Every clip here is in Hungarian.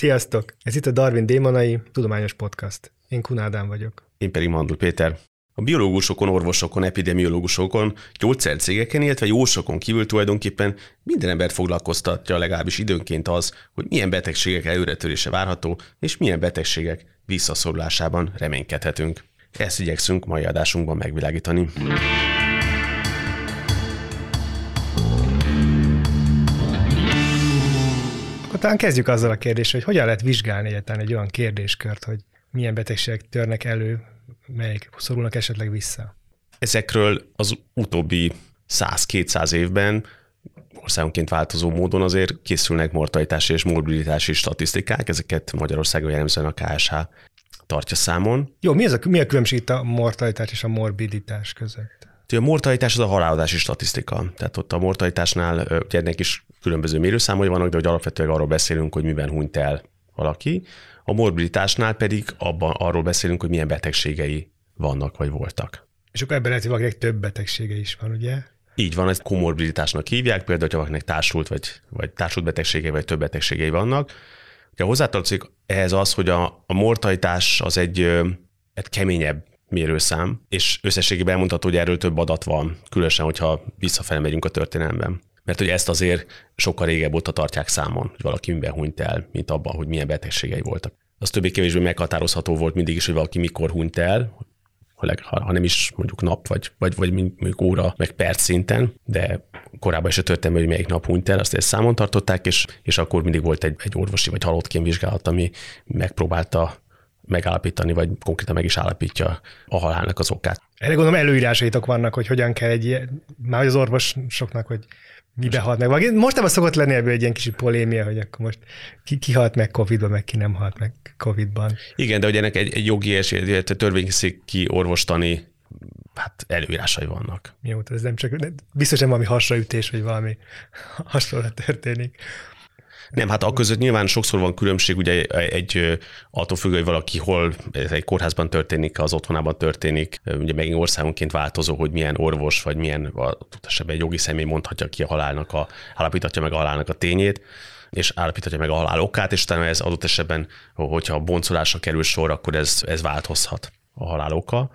Sziasztok! Ez itt a Darwin Démonai Tudományos Podcast. Én Kunádán vagyok. Én pedig Mandul Péter. A biológusokon, orvosokon, epidemiológusokon, gyógyszercégeken, illetve jósokon kívül tulajdonképpen minden embert foglalkoztatja legalábbis időnként az, hogy milyen betegségek előretörése várható, és milyen betegségek visszaszorulásában reménykedhetünk. Ezt igyekszünk mai adásunkban megvilágítani. Talán kezdjük azzal a kérdéssel, hogy hogyan lehet vizsgálni egyáltalán egy olyan kérdéskört, hogy milyen betegségek törnek elő, melyek szorulnak esetleg vissza. Ezekről az utóbbi 100-200 évben országonként változó módon azért készülnek mortalitási és morbiditási statisztikák, ezeket Magyarországon jellemzően a KSH tartja számon. Jó, mi, ez a, mi a különbség itt a mortalitás és a morbiditás között? A mortalitás az a halálozási statisztika. Tehát ott a mortalitásnál ugye ennek is különböző mérőszámai vannak, de hogy alapvetően arról beszélünk, hogy miben hunyt el valaki. A morbiditásnál pedig abban arról beszélünk, hogy milyen betegségei vannak vagy voltak. És akkor ebben lehet, hogy valakinek több betegsége is van, ugye? Így van, ezt komorbiditásnak hívják, például, hogyha valakinek társult, vagy, vagy társult betegségei, vagy több betegségei vannak. Ugye hozzátartozik ehhez az, hogy a, a mortalitás az egy, egy keményebb mérőszám, és összességében elmondható, hogy erről több adat van, különösen, hogyha visszafelé megyünk a történelemben. Mert hogy ezt azért sokkal régebb óta tartják számon, hogy valaki miben hunyt el, mint abban, hogy milyen betegségei voltak. Az többé-kevésbé meghatározható volt mindig is, hogy valaki mikor hunyt el, ha nem is mondjuk nap, vagy, vagy, vagy mondjuk óra, meg perc szinten, de korábban is a történelme, hogy melyik nap hunyt el, azt ezt számon tartották, és, és akkor mindig volt egy, egy orvosi vagy halottkén vizsgálat, ami megpróbálta megállapítani, vagy konkrétan meg is állapítja a halálnak az okát. Erre gondolom előírásaitok vannak, hogy hogyan kell egy ilyen, már az orvosoknak, hogy mibe halt meg. Most ebben szokott lenni ebből egy ilyen kis polémia, hogy akkor most ki, ki halt meg Covid-ban, meg ki nem halt meg Covid-ban. Igen, de hogy ennek egy, egy jogi és törvényszéki orvostani hát előírásai vannak. Jó, ez nem csak, biztos nem valami hasraütés, vagy valami hasonló történik. Nem, hát a között nyilván sokszor van különbség, ugye egy attól függő, hogy valaki hol, egy kórházban történik, az otthonában történik, ugye megint országonként változó, hogy milyen orvos, vagy milyen, esetben egy jogi személy mondhatja ki a halálnak, a, állapítatja meg a halálnak a tényét és állapíthatja meg a halál okát, és utána ez adott esetben, hogyha boncolásra kerül sor, akkor ez, ez változhat a halál oka.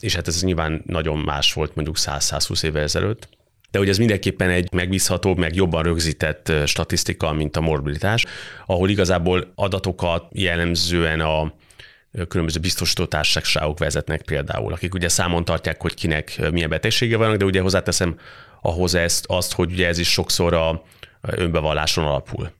És hát ez nyilván nagyon más volt mondjuk 100-120 évvel ezelőtt de hogy ez mindenképpen egy megbízhatóbb, meg jobban rögzített statisztika, mint a morbiditás, ahol igazából adatokat jellemzően a különböző biztosító társaságok vezetnek például, akik ugye számon tartják, hogy kinek milyen betegsége vannak, de ugye hozzáteszem ahhoz ezt, azt, hogy ugye ez is sokszor a önbevalláson alapul.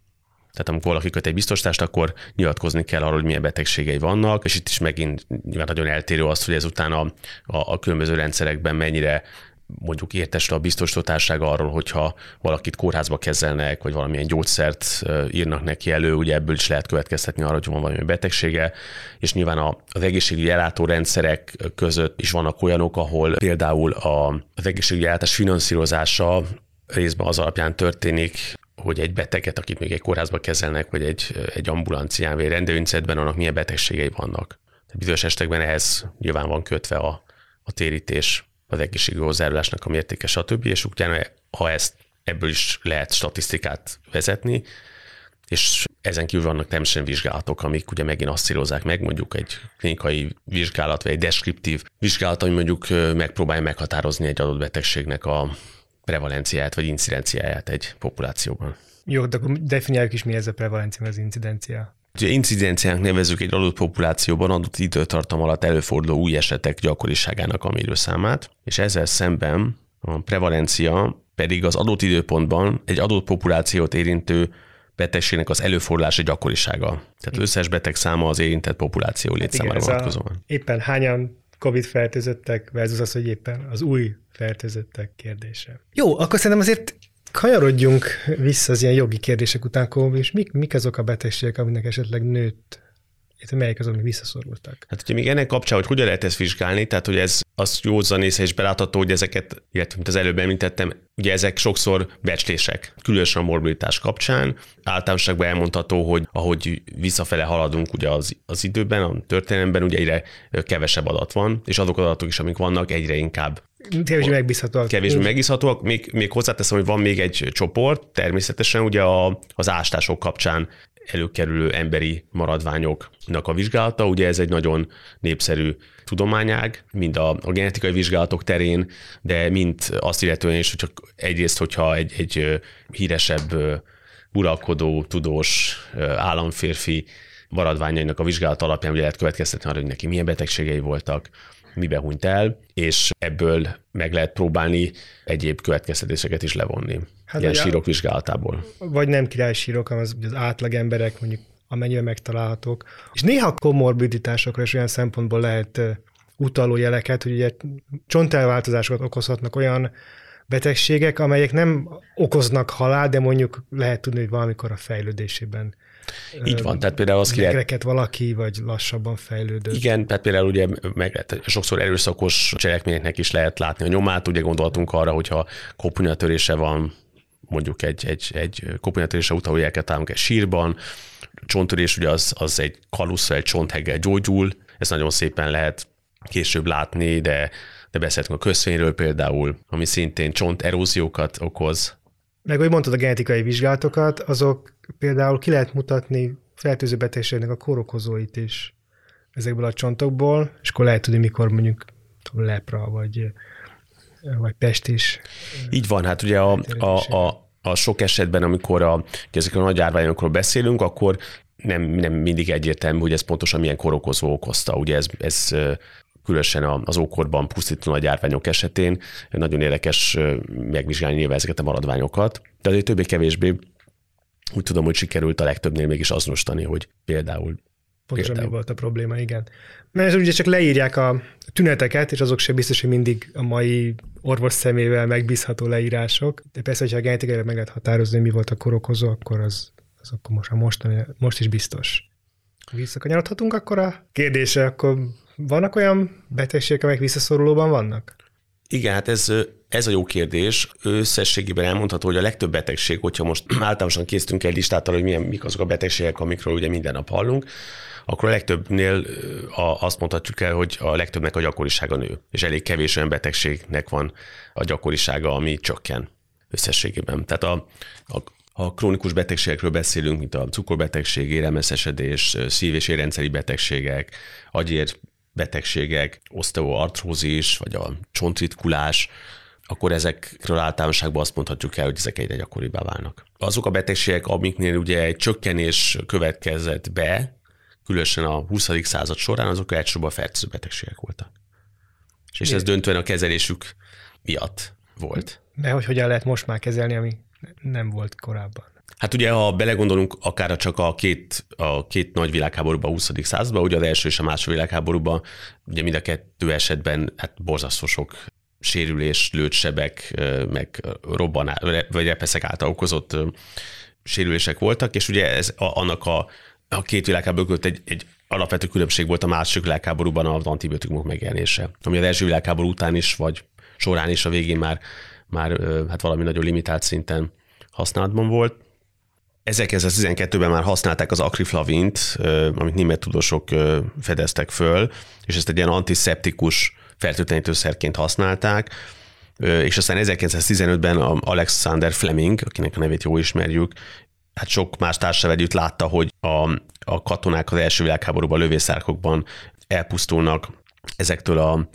Tehát amikor valaki köt egy biztosítást, akkor nyilatkozni kell arról, hogy milyen betegségei vannak, és itt is megint nyilván nagyon eltérő az, hogy ezután a, a, a különböző rendszerekben mennyire mondjuk értesül a biztosítótárság arról, hogyha valakit kórházba kezelnek, vagy valamilyen gyógyszert írnak neki elő, ugye ebből is lehet következtetni arra, hogy van valami betegsége, és nyilván az egészségügyi ellátórendszerek között is vannak olyanok, ahol például az egészségügyi ellátás finanszírozása részben az alapján történik, hogy egy beteget, akit még egy kórházba kezelnek, vagy egy, egy ambulancián, vagy egy rendelőincidentben, annak milyen betegségei vannak. Tehát bizonyos esetekben ehhez nyilván van kötve a, a térítés az egészségügyi hozzájárulásnak a mértéke, stb. És utána, ha ezt ebből is lehet statisztikát vezetni, és ezen kívül vannak természetesen vizsgálatok, amik ugye megint azt célozzák meg, mondjuk egy klinikai vizsgálat, vagy egy deskriptív vizsgálat, ami mondjuk megpróbálja meghatározni egy adott betegségnek a prevalenciáját, vagy incidenciáját egy populációban. Jó, de akkor definiáljuk is, mi ez a prevalencia, az incidencia. Ugye incidenciának nevezük egy adott populációban adott időtartam alatt előforduló új esetek gyakoriságának a mérőszámát, és ezzel szemben a prevalencia pedig az adott időpontban egy adott populációt érintő betegségnek az előfordulása gyakorisága. Tehát összes beteg száma az érintett populáció hát létszámára hát vonatkozóan. Éppen hányan COVID fertőzöttek versus az, hogy éppen az új fertőzöttek kérdése. Jó, akkor szerintem azért kanyarodjunk vissza az ilyen jogi kérdések után, és mik, mik azok a betegségek, aminek esetleg nőtt melyek azok, amik visszaszorultak? Hát ugye még ennek kapcsán, hogy hogyan lehet ezt vizsgálni, tehát hogy ez az józan észre és belátható, hogy ezeket, illetve mint az előbb említettem, ugye ezek sokszor becslések, különösen a morbiditás kapcsán. Általánosságban elmondható, hogy ahogy visszafele haladunk ugye az, az időben, a történelemben, ugye egyre kevesebb adat van, és azok az adatok is, amik vannak, egyre inkább Kevésbé megbízhatóak. Kevésbé megbízhatóak. Még, még hozzáteszem, hogy van még egy csoport, természetesen ugye a, az ástások kapcsán előkerülő emberi maradványoknak a vizsgálata. Ugye ez egy nagyon népszerű tudományág, mind a, a genetikai vizsgálatok terén, de mind azt illetően is, hogy egyrészt, hogyha egy, egy híresebb uralkodó, tudós államférfi maradványainak a vizsgálat alapján ugye lehet következtetni arra, hogy neki milyen betegségei voltak, mibe hunyt el, és ebből meg lehet próbálni egyéb következtetéseket is levonni. Hát ilyen sírok vizsgálatából. Vagy nem királysírok, hanem az, az átlag emberek mondjuk amennyire megtalálhatók. És néha komorbiditásokra is olyan szempontból lehet utaló jeleket, hogy ugye csontelváltozásokat okozhatnak olyan betegségek, amelyek nem okoznak halál, de mondjuk lehet tudni, hogy valamikor a fejlődésében így van, tehát például az ki valaki, vagy lassabban fejlődött. Igen, tehát például ugye meg lehet, sokszor erőszakos cselekményeknek is lehet látni a nyomát, ugye gondoltunk arra, hogyha kopunyatörése van, mondjuk egy, egy, egy kopunyatörése után, hogy el kell egy sírban, csonttörés ugye az, az egy kaluszra, egy csontheggel gyógyul, ez nagyon szépen lehet később látni, de, de beszéltünk a köszvényről például, ami szintén csonteróziókat okoz. Meg, hogy mondtad a genetikai vizsgálatokat, azok például ki lehet mutatni fertőző betegségnek a kórokozóit is ezekből a csontokból, és akkor lehet tudni, mikor mondjuk lepra, vagy, vagy pest is. Így van, hát ugye a, a, a, a sok esetben, amikor a, ezekről a nagy árványokról beszélünk, akkor nem, nem mindig egyértelmű, hogy ez pontosan milyen korokozó okozta. Ugye ez, ez különösen az ókorban pusztító nagy árványok esetén nagyon érdekes megvizsgálni nyilván ezeket a maradványokat, de azért többé-kevésbé úgy tudom, hogy sikerült a legtöbbnél mégis azonosítani, hogy például Pontosan mi volt a probléma, igen. Mert ugye csak leírják a tüneteket, és azok sem biztos, hogy mindig a mai orvos szemével megbízható leírások. De persze, hogyha a genetikailag meg lehet határozni, mi volt a korokozó, akkor az, az akkor most, most, most is biztos. Visszakanyarodhatunk akkor a kérdése, akkor vannak olyan betegségek, amelyek visszaszorulóban vannak? Igen, hát ez, ez a jó kérdés. Összességében elmondható, hogy a legtöbb betegség, hogyha most általánosan készítünk egy listát arra, hogy milyen, mik azok a betegségek, amikről ugye minden nap hallunk, akkor a legtöbbnél azt mondhatjuk el, hogy a legtöbbnek a gyakorisága nő, és elég kevés olyan betegségnek van a gyakorisága, ami csökken összességében. Tehát a, a ha krónikus betegségekről beszélünk, mint a cukorbetegség, éremeszesedés, szív- és érrendszeri betegségek, agyér betegségek, oszteoartrózis, vagy a csontritkulás, akkor ezekről általánosságban azt mondhatjuk el, hogy ezek egyre gyakoribbá válnak. Azok a betegségek, amiknél ugye egy csökkenés következett be, különösen a 20. század során, azok elsősorban fertőző betegségek voltak. És Miért? ez döntően a kezelésük miatt volt. De hogy hogyan lehet most már kezelni, ami nem volt korábban? Hát ugye, ha belegondolunk akár csak a két, a két nagy világháborúban, a 20. században, ugye az első és a második világháborúban, ugye mind a kettő esetben hát borzasztó sok sérülés, lőtsebek, meg robbanás, vagy repeszek által okozott sérülések voltak, és ugye ez annak a, a két világháború között egy, egy alapvető különbség volt a második világháborúban az antibiotikumok megjelenése, ami az első világháború után is, vagy során is a végén már, már hát valami nagyon limitált szinten használatban volt. 1912-ben már használták az akriflavint, amit német tudósok fedeztek föl, és ezt egy ilyen antiszeptikus fertőtlenítőszerként használták, és aztán 1915-ben Alexander Fleming, akinek a nevét jó ismerjük, hát sok más társával együtt látta, hogy a, a katonák az első világháborúban lövészárkokban elpusztulnak ezektől a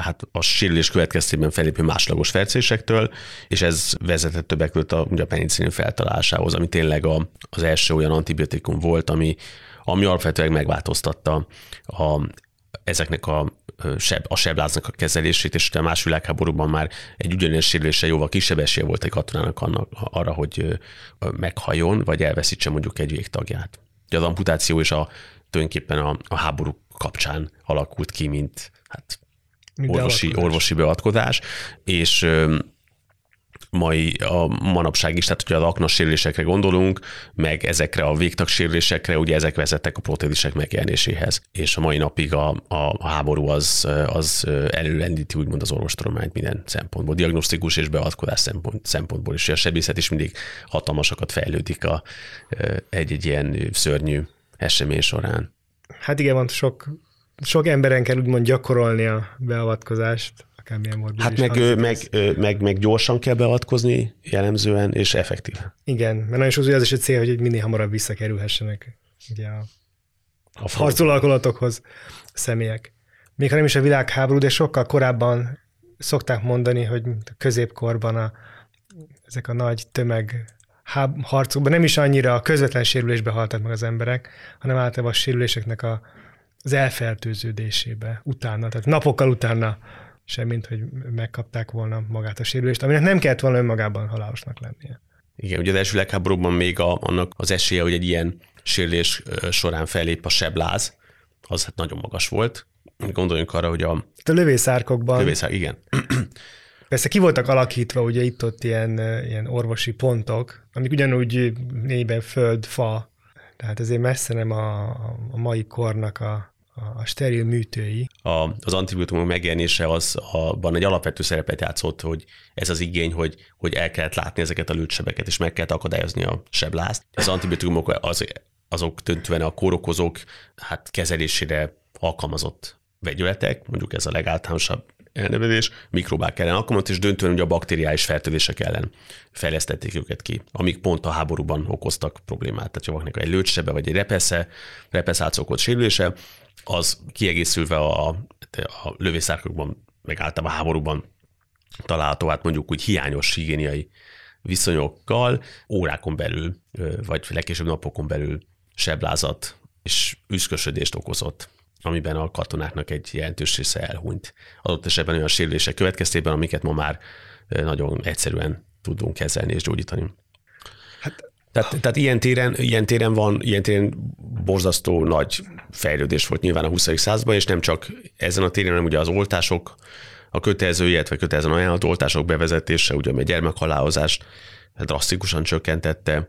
hát a sérülés következtében felépő másodlagos fercésektől, és ez vezetett többek között a, a penicillin feltalálásához, ami tényleg a, az első olyan antibiotikum volt, ami, ami alapvetően megváltoztatta a, ezeknek a, seb, a sebláznak a kezelését, és a más világháborúban már egy ugyanilyen sérülése jóval kisebb esélye volt egy katonának annak, arra, hogy meghajjon, vagy elveszítse mondjuk egy végtagját. Az amputáció is a, tulajdonképpen a, a háború kapcsán alakult ki, mint hát orvosi, orvosi beavatkozás, és mai a manapság is, tehát hogyha az aknas sérülésekre gondolunk, meg ezekre a végtagsérülésekre, ugye ezek vezettek a protézisek megjelenéséhez. És a mai napig a, a háború az, az előrendíti úgymond az orvostudományt minden szempontból, diagnosztikus és beavatkozás szempont, szempontból is. A sebészet is mindig hatalmasakat fejlődik a, egy-egy ilyen szörnyű esemény során. Hát igen, van sok sok emberen kell úgymond gyakorolni a beavatkozást, akármilyen morbid Hát meg, meg, meg, meg, gyorsan kell beavatkozni jellemzően, és effektíven. Igen, mert nagyon sokszor az is a cél, hogy minél hamarabb visszakerülhessenek ugye a, a harcolalkolatokhoz a személyek. Még ha nem is a világháború, de sokkal korábban szokták mondani, hogy a középkorban a, ezek a nagy tömeg harcokban nem is annyira a közvetlen sérülésbe haltak meg az emberek, hanem általában a sérüléseknek a, az elfertőződésébe utána, tehát napokkal utána semmint, hogy megkapták volna magát a sérülést, aminek nem kellett volna önmagában halálosnak lennie. Igen, ugye az első legháborúban még a, annak az esélye, hogy egy ilyen sérülés során fellép a sebláz, az hát nagyon magas volt. Gondoljunk arra, hogy a... a lövészárkokban... Lövészár, igen. Persze ki voltak alakítva ugye itt-ott ilyen, ilyen orvosi pontok, amik ugyanúgy négyben föld, fa, tehát ezért messze nem a, a mai kornak a, a steril műtői. A, az antibiotikumok megjelenése az abban egy alapvető szerepet játszott, hogy ez az igény, hogy, hogy el kellett látni ezeket a lőtsebeket, és meg kellett akadályozni a seblázt. Az antibiotikumok az, azok döntően a kórokozók hát kezelésére alkalmazott vegyületek, mondjuk ez a legáltalánosabb elnevezés, mikrobák ellen alkalmazott, és döntően ugye a bakteriális fertőzések ellen fejlesztették őket ki, amik pont a háborúban okoztak problémát. Tehát, ha valakinek egy lőcsebe vagy egy repesze, repeszálc okozott sérülése, az kiegészülve a, a lövészárkokban, meg általában a háborúban található, hát mondjuk úgy hiányos higiéniai viszonyokkal órákon belül, vagy legkésőbb napokon belül seblázat és üszkösödést okozott amiben a katonáknak egy jelentős része elhunyt. Adott esetben olyan sérülések következtében, amiket ma már nagyon egyszerűen tudunk kezelni és gyógyítani. Hát, tehát, tehát ilyen, téren, ilyen téren van, ilyen téren borzasztó nagy fejlődés volt nyilván a 20. században, és nem csak ezen a téren, hanem ugye az oltások, a kötelező, illetve kötelezően ajánlott oltások bevezetése, ugye a gyermekhalálozást drasztikusan csökkentette,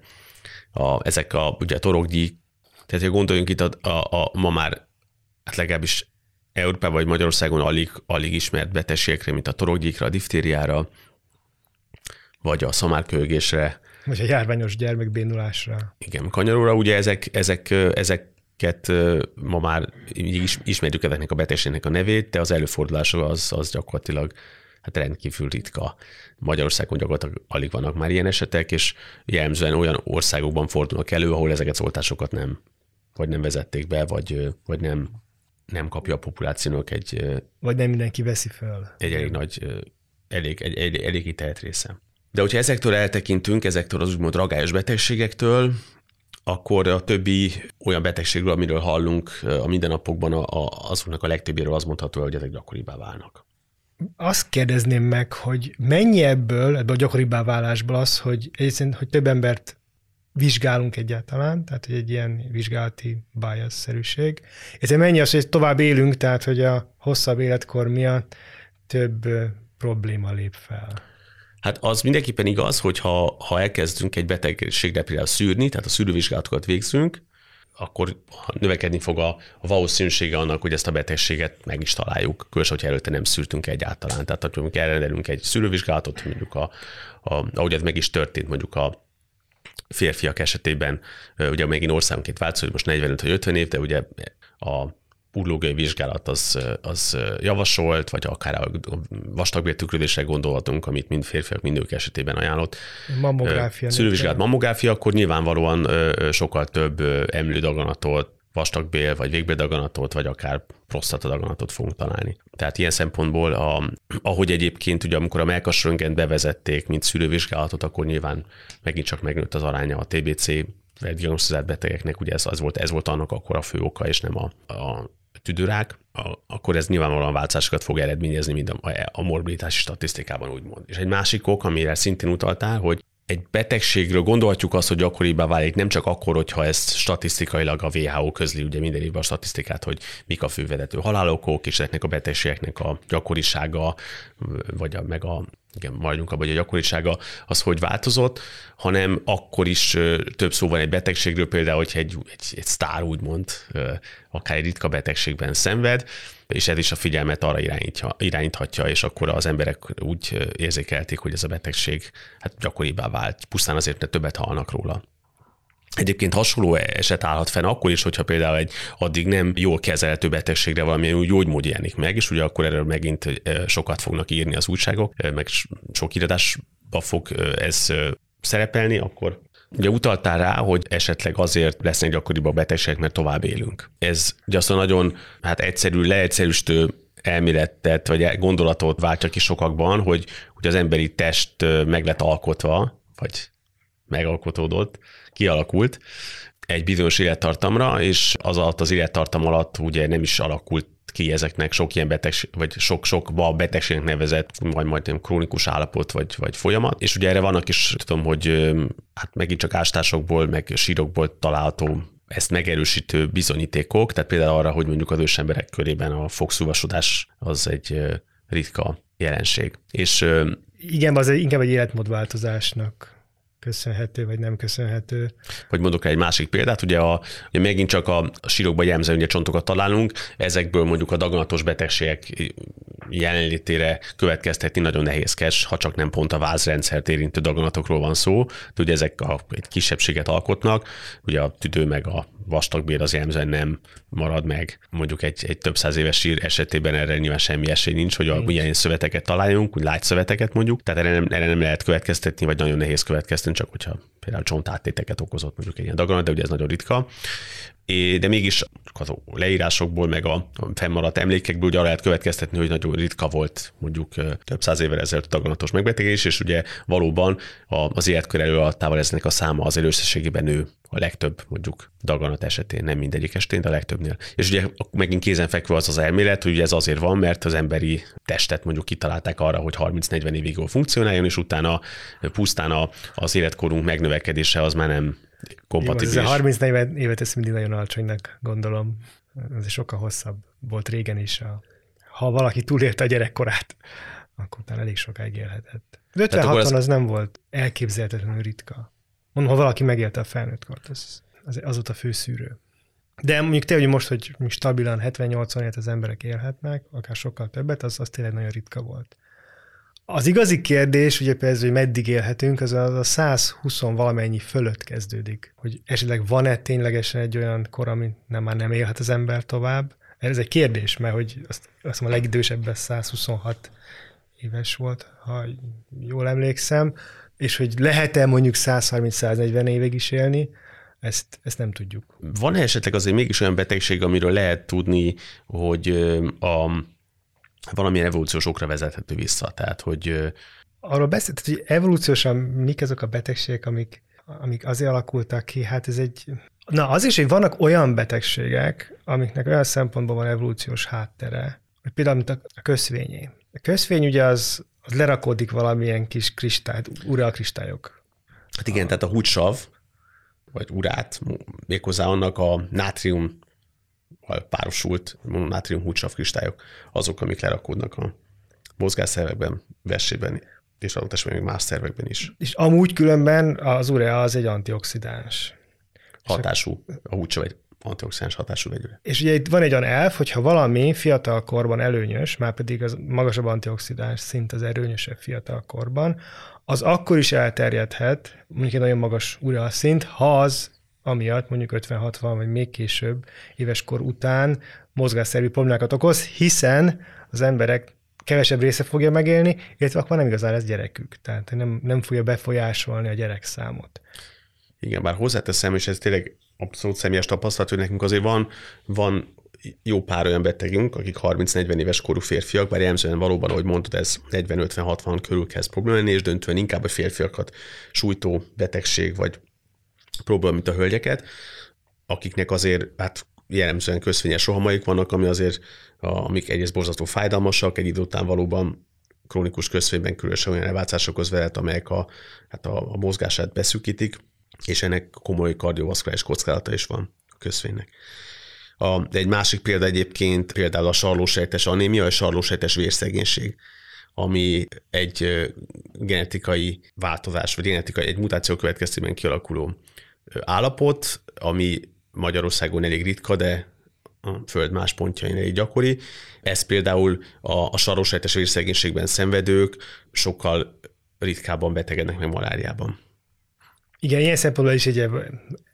a, ezek a ugye a torokgyi, tehát ha gondoljunk itt a, a, a ma már hát legalábbis Európában vagy Magyarországon alig, alig ismert betegségekre, mint a torokgyíkra, a diftériára, vagy a szamárkölgésre. Vagy a járványos gyermekbénulásra. Igen, kanyaróra, ugye ezek, ezek, ezeket ma már is, ismerjük ezeknek a betegségnek a nevét, de az előfordulása az, az gyakorlatilag hát rendkívül ritka. Magyarországon gyakorlatilag alig vannak már ilyen esetek, és jellemzően olyan országokban fordulnak elő, ahol ezeket az oltásokat nem, vagy nem vezették be, vagy, vagy nem nem kapja a populációnak egy... Vagy nem mindenki veszi fel. Egy elég nagy, elég, egy, egy, elég ítelt része. De hogyha ezektől eltekintünk, ezektől az úgymond ragályos betegségektől, akkor a többi olyan betegségről, amiről hallunk a mindennapokban, a, azoknak a legtöbbéről az mondható, hogy ezek gyakoribbá válnak. Azt kérdezném meg, hogy mennyi ebből, ebből a gyakoribbá válásból az, hogy egyébként, hogy több embert vizsgálunk egyáltalán, tehát egy ilyen vizsgálati bias-szerűség. Ez mennyi az, hogy tovább élünk, tehát hogy a hosszabb életkor miatt több probléma lép fel. Hát az mindenképpen igaz, hogy ha, ha elkezdünk egy betegségre például szűrni, tehát a szűrővizsgálatokat végzünk, akkor növekedni fog a, valószínűsége annak, hogy ezt a betegséget meg is találjuk, különösen, hogyha előtte nem szűrtünk egyáltalán. Tehát, hogy elrendelünk egy szűrővizsgálatot, mondjuk a, a, ahogy ez meg is történt, mondjuk a férfiak esetében ugye megint országonként változó, hogy most 45 vagy 50 év, de ugye a urológiai vizsgálat az, az javasolt, vagy akár a vastagbéltükrődésre gondolhatunk, amit mind férfiak, mind nők esetében ajánlott. Mammográfia. Szülővizsgálat mammográfia, akkor nyilvánvalóan sokkal több emlődaganatot, vastagbél, vagy végbéldaganatot, vagy akár prostatadaganatot fogunk találni. Tehát ilyen szempontból, a, ahogy egyébként ugye amikor a melkasröngent bevezették, mint szülővizsgálatot, akkor nyilván megint csak megnőtt az aránya a TBC diagnosztizált betegeknek, ugye ez, az volt, ez volt annak akkor a fő oka, és nem a, a tüdőrák, akkor ez nyilvánvalóan változásokat fog eredményezni, mint a, a morbilitási statisztikában úgymond. És egy másik ok, amire szintén utaltál, hogy egy betegségről gondolhatjuk azt, hogy gyakoribbá válik nem csak akkor, hogyha ezt statisztikailag a WHO közli ugye minden évben a statisztikát, hogy mik a fővezető halálokok, és ezeknek a betegségeknek a gyakorisága, vagy a, meg a igen, majdunk abban, hogy a gyakorisága az hogy változott, hanem akkor is több szó van egy betegségről, például, hogyha egy, egy, egy sztár úgymond akár egy ritka betegségben szenved, és ez is a figyelmet arra irányítja, irányíthatja, és akkor az emberek úgy érzékelték, hogy ez a betegség hát gyakoribbá vált, pusztán azért, mert többet hallnak róla. Egyébként hasonló eset állhat fenn akkor is, hogyha például egy addig nem jól kezelhető betegségre valamilyen úgy gyógymód jelenik meg, és ugye akkor erről megint sokat fognak írni az újságok, meg sok iratásba fog ez szerepelni, akkor Ugye utaltál rá, hogy esetleg azért lesznek gyakoribb a betegségek, mert tovább élünk. Ez ugye azt a nagyon hát egyszerű, leegyszerűsítő elméletet vagy gondolatot váltja ki sokakban, hogy, hogy az emberi test meg lett alkotva, vagy megalkotódott, kialakult egy bizonyos élettartamra, és az alatt az élettartam alatt ugye nem is alakult ki ezeknek sok ilyen betegség, vagy sok-sok betegségnek nevezett, vagy majd krónikus állapot, vagy, vagy folyamat. És ugye erre vannak is, tudom, hogy hát megint csak ástásokból, meg sírokból található ezt megerősítő bizonyítékok, tehát például arra, hogy mondjuk az ősemberek körében a fogszúvasodás az egy ritka jelenség. És igen, az inkább egy életmódváltozásnak köszönhető, vagy nem köszönhető. Hogy mondok egy másik példát, ugye, a, ugye megint csak a sírokba jelmző ugye csontokat találunk, ezekből mondjuk a daganatos betegségek jelenlétére következtetni nagyon nehézkes, ha csak nem pont a vázrendszert érintő daganatokról van szó. De ugye ezek a, egy kisebbséget alkotnak, ugye a tüdő meg a vastagbér az jellemzően nem marad meg. Mondjuk egy, egy több száz éves sír esetében erre nyilván semmi esély nincs, hogy a, ilyen szöveteket találjunk, úgy lágy szöveteket mondjuk, tehát erre nem, erre nem lehet következtetni, vagy nagyon nehéz következtetni, csak hogyha például csontáttéteket okozott mondjuk egy ilyen daganat, de ugye ez nagyon ritka de mégis az leírásokból, meg a fennmaradt emlékekből ugye arra lehet következtetni, hogy nagyon ritka volt mondjuk több száz évvel ezelőtt daganatos megbetegedés, és ugye valóban az életkör előadtával eznek a száma az összességében nő a legtöbb mondjuk daganat esetén, nem mindegyik esetén, de a legtöbbnél. És ugye megint kézenfekvő az az elmélet, hogy ez azért van, mert az emberi testet mondjuk kitalálták arra, hogy 30-40 évig jól funkcionáljon, és utána pusztán az életkorunk megnövekedése az már nem kompatibilis. Jó, ez 30 évet, ezt mindig nagyon alacsonynak gondolom. Ez sokkal hosszabb volt régen is. A, ha valaki túlélte a gyerekkorát, akkor utána elég sokáig élhetett. 50 az... az nem volt elképzelhetetlenül ritka. Mondom, ha valaki megélte a felnőttkort, az, az, az ott a fő szűrő. De mondjuk hogy most, hogy stabilan 70-80 évet az emberek élhetnek, akár sokkal többet, az, az tényleg nagyon ritka volt. Az igazi kérdés, ugye például, hogy meddig élhetünk, az a, a 120 valamennyi fölött kezdődik. Hogy esetleg van-e ténylegesen egy olyan kor, ami nem, már nem élhet az ember tovább? Ez egy kérdés, mert hogy azt, azt a legidősebb 126 éves volt, ha jól emlékszem, és hogy lehet-e mondjuk 130-140 évig is élni, ezt, ezt nem tudjuk. Van-e esetleg azért mégis olyan betegség, amiről lehet tudni, hogy a valamilyen evolúciós okra vezethető vissza. Tehát, hogy Arról beszélt, hogy evolúciósan mik azok a betegségek, amik, amik azért alakultak ki, hát ez egy... Na, az is, hogy vannak olyan betegségek, amiknek olyan szempontból van evolúciós háttere, hogy például, mint a köszvényé. A köszvény ugye az, az lerakódik valamilyen kis kristály, uralkristályok. Hát igen, a... tehát a húgysav, vagy urát, méghozzá annak a nátrium párosult mononátrium húcsav kristályok azok, amik lerakódnak a mozgásszervekben, vessében, és adott esetben még más szervekben is. És amúgy különben az urea az egy antioxidáns. Hatású, a húcsav egy antioxidáns hatású vegyület. És ugye itt van egy olyan elf, hogyha valami fiatal korban előnyös, már pedig az magasabb antioxidáns szint az erőnyösebb fiatal korban, az akkor is elterjedhet, mondjuk egy nagyon magas urea szint, ha az amiatt mondjuk 50-60 vagy még később éveskor után mozgásszervi problémákat okoz, hiszen az emberek kevesebb része fogja megélni, illetve akkor nem igazán lesz gyerekük. Tehát nem, nem fogja befolyásolni a gyerek számot. Igen, bár hozzáteszem, és ez tényleg abszolút személyes tapasztalat, hogy nekünk azért van, van jó pár olyan betegünk, akik 30-40 éves korú férfiak, bár jellemzően valóban, ahogy mondtad, ez 40-50-60 körül kezd probléma és döntően inkább a férfiakat sújtó betegség vagy próbál, mint a hölgyeket, akiknek azért hát jellemzően közfényes rohamaik vannak, ami azért, amik egyrészt borzasztó fájdalmasak, egy idő után valóban krónikus közfényben különösen olyan elváltásokhoz velet, amelyek a, hát a, a mozgását beszűkítik, és ennek komoly kardiovaszkuláris kockázata is van a közfénynek. A, egy másik példa egyébként például a sarlósejtes anémia, a sarlósejtes vérszegénység, ami egy genetikai változás, vagy genetikai, egy mutáció következtében kialakuló állapot, ami Magyarországon elég ritka, de a föld más pontjain elég gyakori. Ez például a, a sarosejtes vérszegénységben szenvedők sokkal ritkábban betegednek meg maláriában. Igen, ilyen szempontból is egy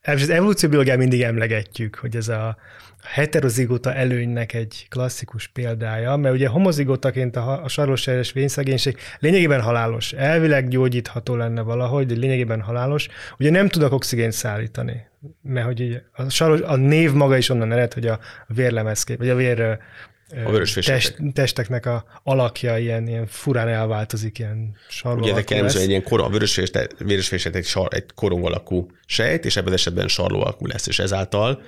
az evolúcióbiológiát mindig emlegetjük, hogy ez a heterozigóta előnynek egy klasszikus példája, mert ugye homozigótaként a, a sarlósejres vényszegénység lényegében halálos. Elvileg gyógyítható lenne valahogy, de lényegében halálos. Ugye nem tudok oxigént szállítani, mert hogy a, saros, a név maga is onnan ered, hogy a vérlemezkép, vagy a vér a test, testeknek a alakja ilyen, ilyen furán elváltozik, ilyen sarló Ugye ez egy ilyen kor, a vörösfések egy, sar, egy korong alakú sejt, és ebben esetben sarló alakú lesz, és ezáltal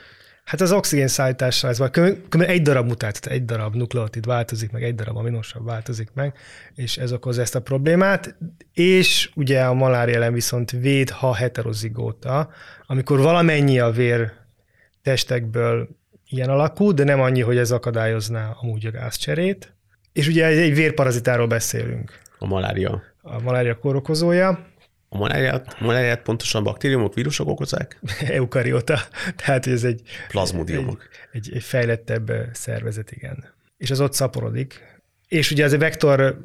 Hát az oxigén szállítással ez van, egy darab mutáció, egy darab nukleotid változik meg, egy darab aminosav változik meg, és ez okoz ezt a problémát, és ugye a malária ellen viszont véd, ha heterozigóta, amikor valamennyi a vér testekből ilyen alakú, de nem annyi, hogy ez akadályozná amúgy a gázcserét. És ugye egy vérparazitáról beszélünk. A malária. A malária kórokozója. A maláriát, maláriát pontosan baktériumok, vírusok okozzák? Eukariota. Tehát ez egy... Plazmodiumok. Egy, egy, egy fejlettebb szervezet, igen. És az ott szaporodik. És ugye ez a vektor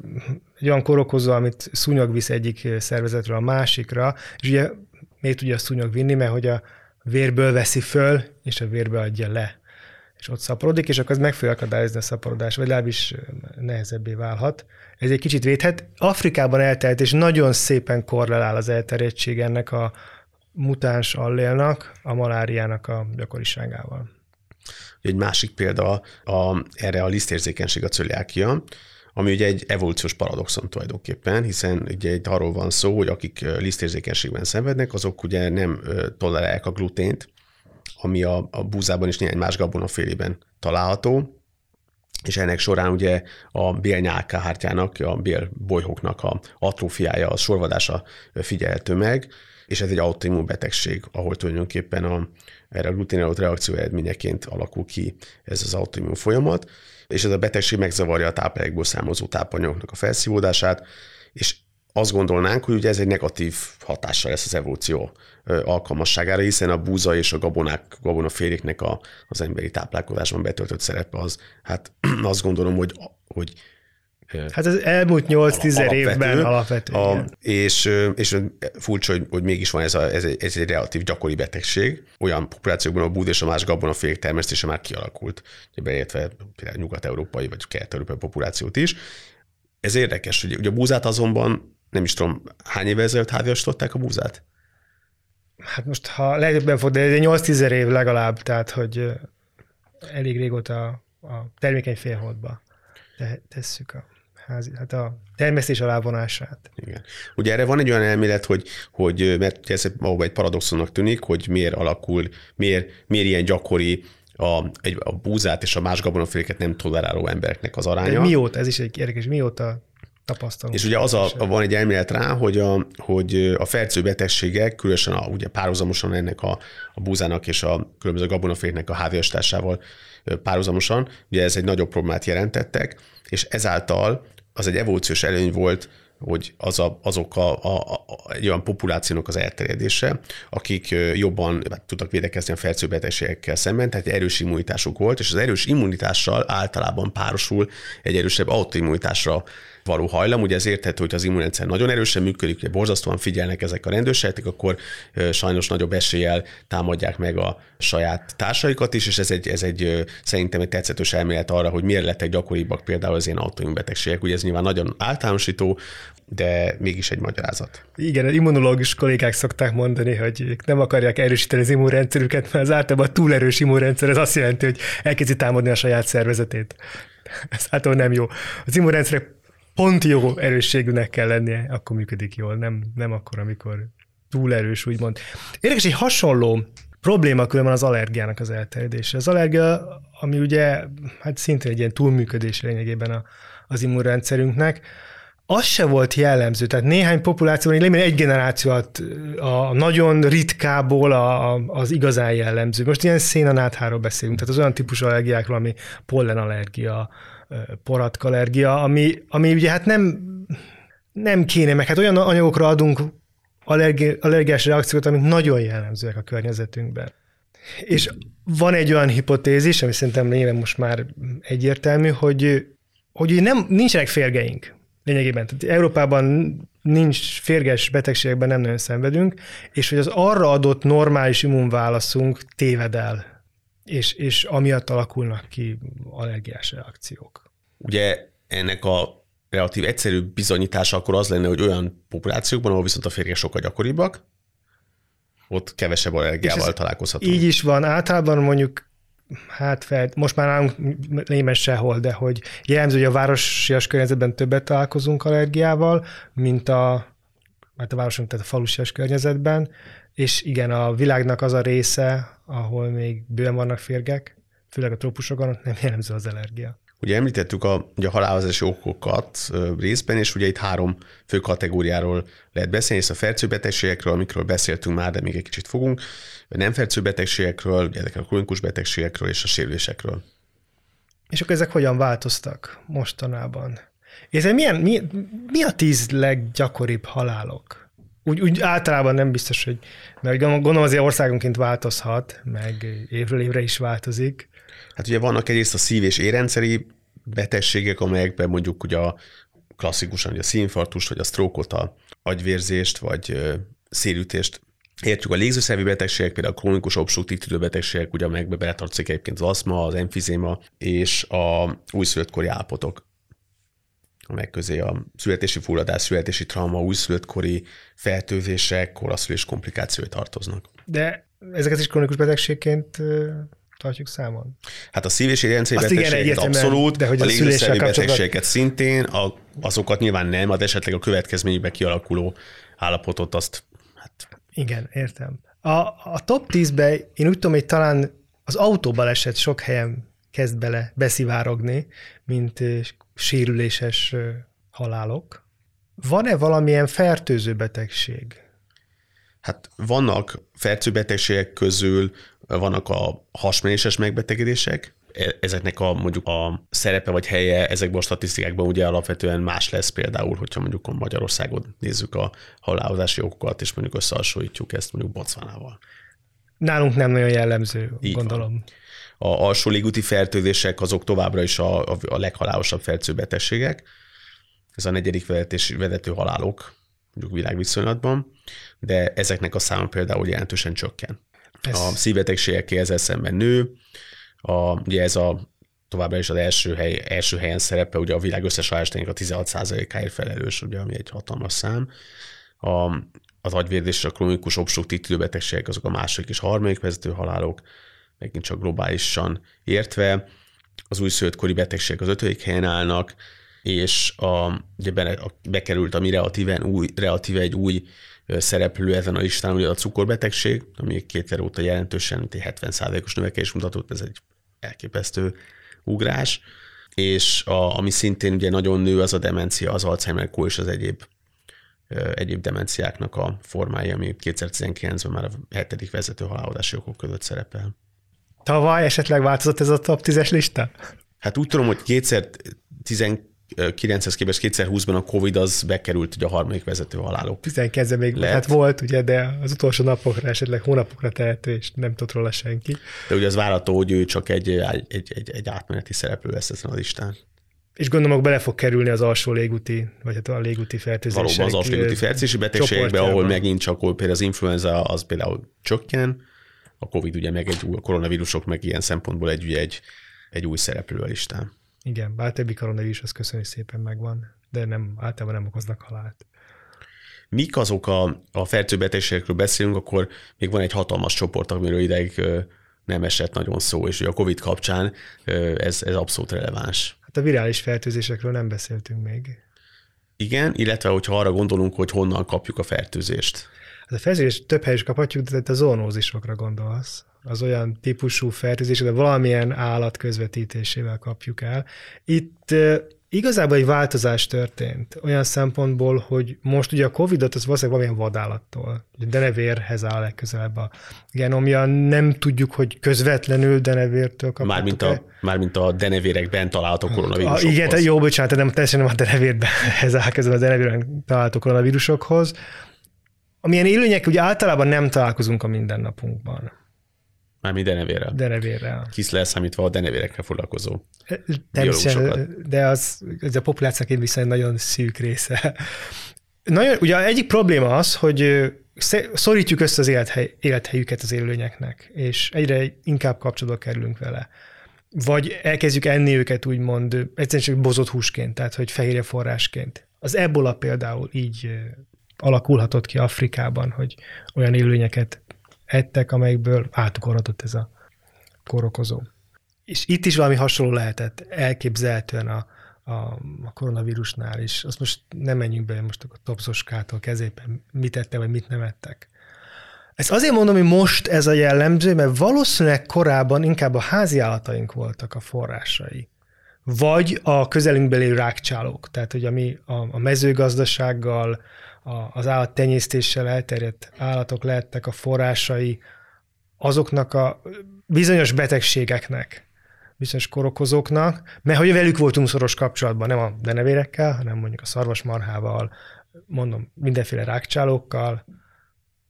egy olyan kórokozó, amit szúnyog visz egyik szervezetről a másikra, és ugye miért tudja a szúnyog vinni, mert hogy a vérből veszi föl, és a vérbe adja le és ott szaporodik, és akkor az meg fogja akadályozni a szaporodás, vagy legalábbis nehezebbé válhat. Ez egy kicsit védhet. Afrikában eltelt, és nagyon szépen korrelál az elterjedtség ennek a mutáns allélnak, a maláriának a gyakoriságával. Egy másik példa a, erre a lisztérzékenység a cöliákia, ami ugye egy evolúciós paradoxon tulajdonképpen, hiszen ugye itt arról van szó, hogy akik lisztérzékenységben szenvednek, azok ugye nem tolerálják a glutént, ami a, a búzában és néhány más gabonafélében található, és ennek során ugye a bélnyálkahártyának, a bélbolyhoknak a atrófiája, a sorvadása figyelhető meg, és ez egy autoimmun betegség, ahol tulajdonképpen a, erre a gluténelót reakció eredményeként alakul ki ez az autoimmun folyamat, és ez a betegség megzavarja a táplálékból származó tápanyagoknak a felszívódását, és azt gondolnánk, hogy ugye ez egy negatív hatással lesz az evolúció alkalmasságára, hiszen a búza és a gabonák, gabonaféléknek a, az emberi táplálkozásban betöltött szerepe az, hát azt gondolom, hogy, hogy Hát az elmúlt 8-10 évben alapvető. A, és, és furcsa, hogy, hogy mégis van ez, a, ez, egy, ez egy relatív gyakori betegség. Olyan populációkban a búd és a más gabonafélék termesztése már kialakult, beértve például nyugat-európai vagy kelet-európai populációt is. Ez érdekes, hogy ugye a búzát azonban nem is tudom, hány éve ezelőtt háziasították a búzát? Hát most, ha legjobban fog, de 8-10 év legalább, tehát, hogy elég régóta a termékeny félholdba tesszük a házi, hát a termesztés alávonását. Igen. Ugye erre van egy olyan elmélet, hogy, hogy mert ez egy paradoxonnak tűnik, hogy miért alakul, miért, miért ilyen gyakori a, egy, a búzát és a más gabonaféléket nem toleráló embereknek az aránya. De mióta, ez is egy érdekes, mióta tapasztalunk. És ugye az a, van egy elmélet rá, hogy a, hogy a fertőbetegségek, különösen a, ugye párhuzamosan ennek a, a búzának és a különböző gabonaféknek a háziasításával párhuzamosan, ugye ez egy nagyobb problémát jelentettek, és ezáltal az egy evolúciós előny volt hogy az a, azok a, a, a, egy olyan populációnak az elterjedése, akik jobban hát, tudtak védekezni a fertőbetegségekkel szemben, tehát egy erős immunitásuk volt, és az erős immunitással általában párosul egy erősebb autoimmunitásra való hajlam. Ugye ez érthető, hogy az immunrendszer nagyon erősen működik, ugye borzasztóan figyelnek ezek a rendőrségek, akkor sajnos nagyobb eséllyel támadják meg a saját társaikat is, és ez egy, ez egy szerintem egy tetszetős elmélet arra, hogy miért lettek gyakoribbak például az ilyen autoimmunbetegségek. Ugye ez nyilván nagyon általánosító, de mégis egy magyarázat. Igen, az immunológus kollégák szokták mondani, hogy ők nem akarják erősíteni az immunrendszerüket, mert az általában a túlerős immunrendszer, ez azt jelenti, hogy elkezdi támadni a saját szervezetét. Ez általában nem jó. Az immunrendszerek pont jó erősségűnek kell lennie, akkor működik jól, nem, nem akkor, amikor túl erős, úgymond. Érdekes, egy hasonló probléma különben az allergiának az elterjedése. Az allergia, ami ugye hát szintén egy ilyen túlműködés lényegében a, az immunrendszerünknek, az se volt jellemző, tehát néhány populációban egy generáció a nagyon ritkából a, a, az igazán jellemző. Most ilyen szénanátháról beszélünk, tehát az olyan típusú allergiákról, ami pollenallergia, poratkallergia, ami, ami ugye hát nem, nem kéne, meg hát olyan anyagokra adunk allergi, allergiás reakciót, amik nagyon jellemzőek a környezetünkben. És van egy olyan hipotézis, ami szerintem lényegében most már egyértelmű, hogy, hogy nem, nincsenek férgeink lényegében. Tehát Európában nincs férges betegségekben nem nagyon szenvedünk, és hogy az arra adott normális immunválaszunk téved el, és, és amiatt alakulnak ki allergiás reakciók. Ugye ennek a relatív egyszerű bizonyítása akkor az lenne, hogy olyan populációkban, ahol viszont a férgek sokkal gyakoribbak, ott kevesebb allergiával találkozhatunk. Így is van. Általában mondjuk hát fel, most már nálunk német sehol, de hogy jellemző, hogy a városias környezetben többet találkozunk allergiával, mint a, mert a városon, tehát a falusias környezetben, és igen, a világnak az a része, ahol még bőven vannak férgek, főleg a trópusokon, nem jellemző az allergia. Ugye említettük a, ugye a halálozási okokat részben, és ugye itt három fő kategóriáról lehet beszélni, és a fertőbetegségekről, amikről beszéltünk már, de még egy kicsit fogunk, a nem fertőbetegségekről, ezekről a krónikus betegségekről és a sérülésekről. És akkor ezek hogyan változtak mostanában? És milyen, mi, mi a tíz leggyakoribb halálok? Úgy, úgy általában nem biztos, hogy, mert gondolom azért országonként változhat, meg évről évre is változik. Hát ugye vannak egyrészt a szív- és érrendszeri betegségek, amelyekben mondjuk ugye a klasszikusan ugye a színfartust, vagy a sztrókot, a agyvérzést, vagy szélütést Értjük a légzőszervi betegségek, például a krónikus obstruktív betegségek, ugye amelyekbe beletartozik egyébként az aszma, az emfizéma és a újszülöttkori állapotok amelyek közé a születési fulladás, születési trauma, újszülöttkori fertőzések, koraszülés komplikációi tartoznak. De ezeket is krónikus betegségként tartjuk számon? Hát a szív- és betegségeket abszolút, de hogy a, a légzőszervi betegségeket szintén, a, azokat nyilván nem, az esetleg a következményekben kialakuló állapotot azt hát igen, értem. A, a top 10-be én úgy tudom, hogy talán az autóbaleset sok helyen kezd bele beszivárogni, mint sérüléses halálok. Van-e valamilyen fertőző betegség? Hát vannak fertőző betegségek közül, vannak a hasmenéses megbetegedések, E, ezeknek a mondjuk a szerepe vagy helye ezekben a statisztikákban ugye alapvetően más lesz például, hogyha mondjuk a Magyarországon nézzük a halálozási okokat, és mondjuk összehasonlítjuk ezt mondjuk Botswanával. Nálunk nem nagyon jellemző, Így gondolom. Van. A alsó légúti fertőzések azok továbbra is a, a, a leghalálosabb fertőbetegségek. Ez a negyedik vezetés, vezető halálok mondjuk világviszonylatban, de ezeknek a száma például jelentősen csökken. Ez... A szívbetegségek ezzel szemben nő, a, ugye ez a továbbra is az első, hely, első helyen szerepe, ugye a világ összes halálestének a 16%-áért felelős, ugye, ami egy hatalmas szám. A, az agyvérdés és a krónikus obstruktív tüdőbetegségek azok a második és harmadik vezető halálok, megint csak globálisan értve. Az újszülöttkori betegségek az ötödik helyen állnak, és a, ugye be, a, bekerült ami relatíven új, relatíve egy új szereplő ezen a listán, ugye a cukorbetegség, ami két óta jelentősen, mint egy 70%-os növekedés mutatott, ez egy elképesztő ugrás, és a, ami szintén ugye nagyon nő, az a demencia, az Alzheimer kór és az egyéb egyéb demenciáknak a formái, ami 2019-ben már a hetedik vezető halálozási okok között szerepel. Tavaly esetleg változott ez a top 10-es lista? Hát úgy tudom, hogy 2019 900 képest 2020-ban a Covid az bekerült ugye a harmadik vezető halálok. 19 még lett. hát volt, ugye, de az utolsó napokra, esetleg hónapokra tehető, és nem tudott róla senki. De ugye az várható, hogy ő csak egy, egy, egy, egy átmeneti szereplő lesz ezen a listán. És gondolom, bele fog kerülni az alsó légúti, vagy hát a légúti fertőzések. Valóban az alsó légúti fertőzési betegségekben, ahol megint csak, ahol például az influenza az például csökken, a Covid ugye meg egy új, a koronavírusok meg ilyen szempontból egy, egy, egy új szereplő a listán. Igen, bár többi koronavírus, az köszönjük szépen megvan, de nem, általában nem okoznak halált. Mik azok a, a fertőbetegségekről beszélünk, akkor még van egy hatalmas csoport, amiről ideig nem esett nagyon szó, és a COVID kapcsán ez, ez abszolút releváns. Hát a virális fertőzésekről nem beszéltünk még. Igen, illetve hogyha arra gondolunk, hogy honnan kapjuk a fertőzést. Hát a fertőzést több helyes kaphatjuk, de a zoonózisokra gondolsz az olyan típusú fertőzés, de valamilyen állat közvetítésével kapjuk el. Itt igazából egy változás történt olyan szempontból, hogy most ugye a Covid-ot az valószínűleg valamilyen vadállattól, a denevérhez áll legközelebb a genomja, nem tudjuk, hogy közvetlenül denevértől kapjuk. Mármint a, mármint a denevérekben található koronavírusokhoz. A, igen, jó, bocsánat, nem teljesen nem a denevérhez áll közel a denevérben található koronavírusokhoz. Amilyen élőnyek ugye általában nem találkozunk a mindennapunkban. Mármint denevérrel. Denevérrel. Kis leszámítva a denevérekkel foglalkozó Természetesen, de az, ez a populációk egy viszonylag nagyon szűk része. Nagyon, ugye egyik probléma az, hogy szorítjuk össze az élethely, élethelyüket az élőlényeknek, és egyre inkább kapcsolatba kerülünk vele. Vagy elkezdjük enni őket úgymond egyszerűen csak bozott húsként, tehát hogy fehérje forrásként. Az ebola például így alakulhatott ki Afrikában, hogy olyan élőlényeket ettek, amelyekből átugorhatott ez a korokozó. És itt is valami hasonló lehetett elképzelhetően a, a, a koronavírusnál is. Azt most nem menjünk be most a topszoskától kezében, mit ette, vagy mit nem ettek. Ezt azért mondom, hogy most ez a jellemző, mert valószínűleg korábban inkább a házi állataink voltak a forrásai. Vagy a közelünkben lévő rákcsálók. Tehát, hogy ami a, a mezőgazdasággal, az állattenyésztéssel elterjedt állatok lehettek a forrásai azoknak a bizonyos betegségeknek, bizonyos korokozóknak, mert hogy velük voltunk szoros kapcsolatban, nem a denevérekkel, hanem mondjuk a szarvasmarhával, mondom, mindenféle rákcsálókkal,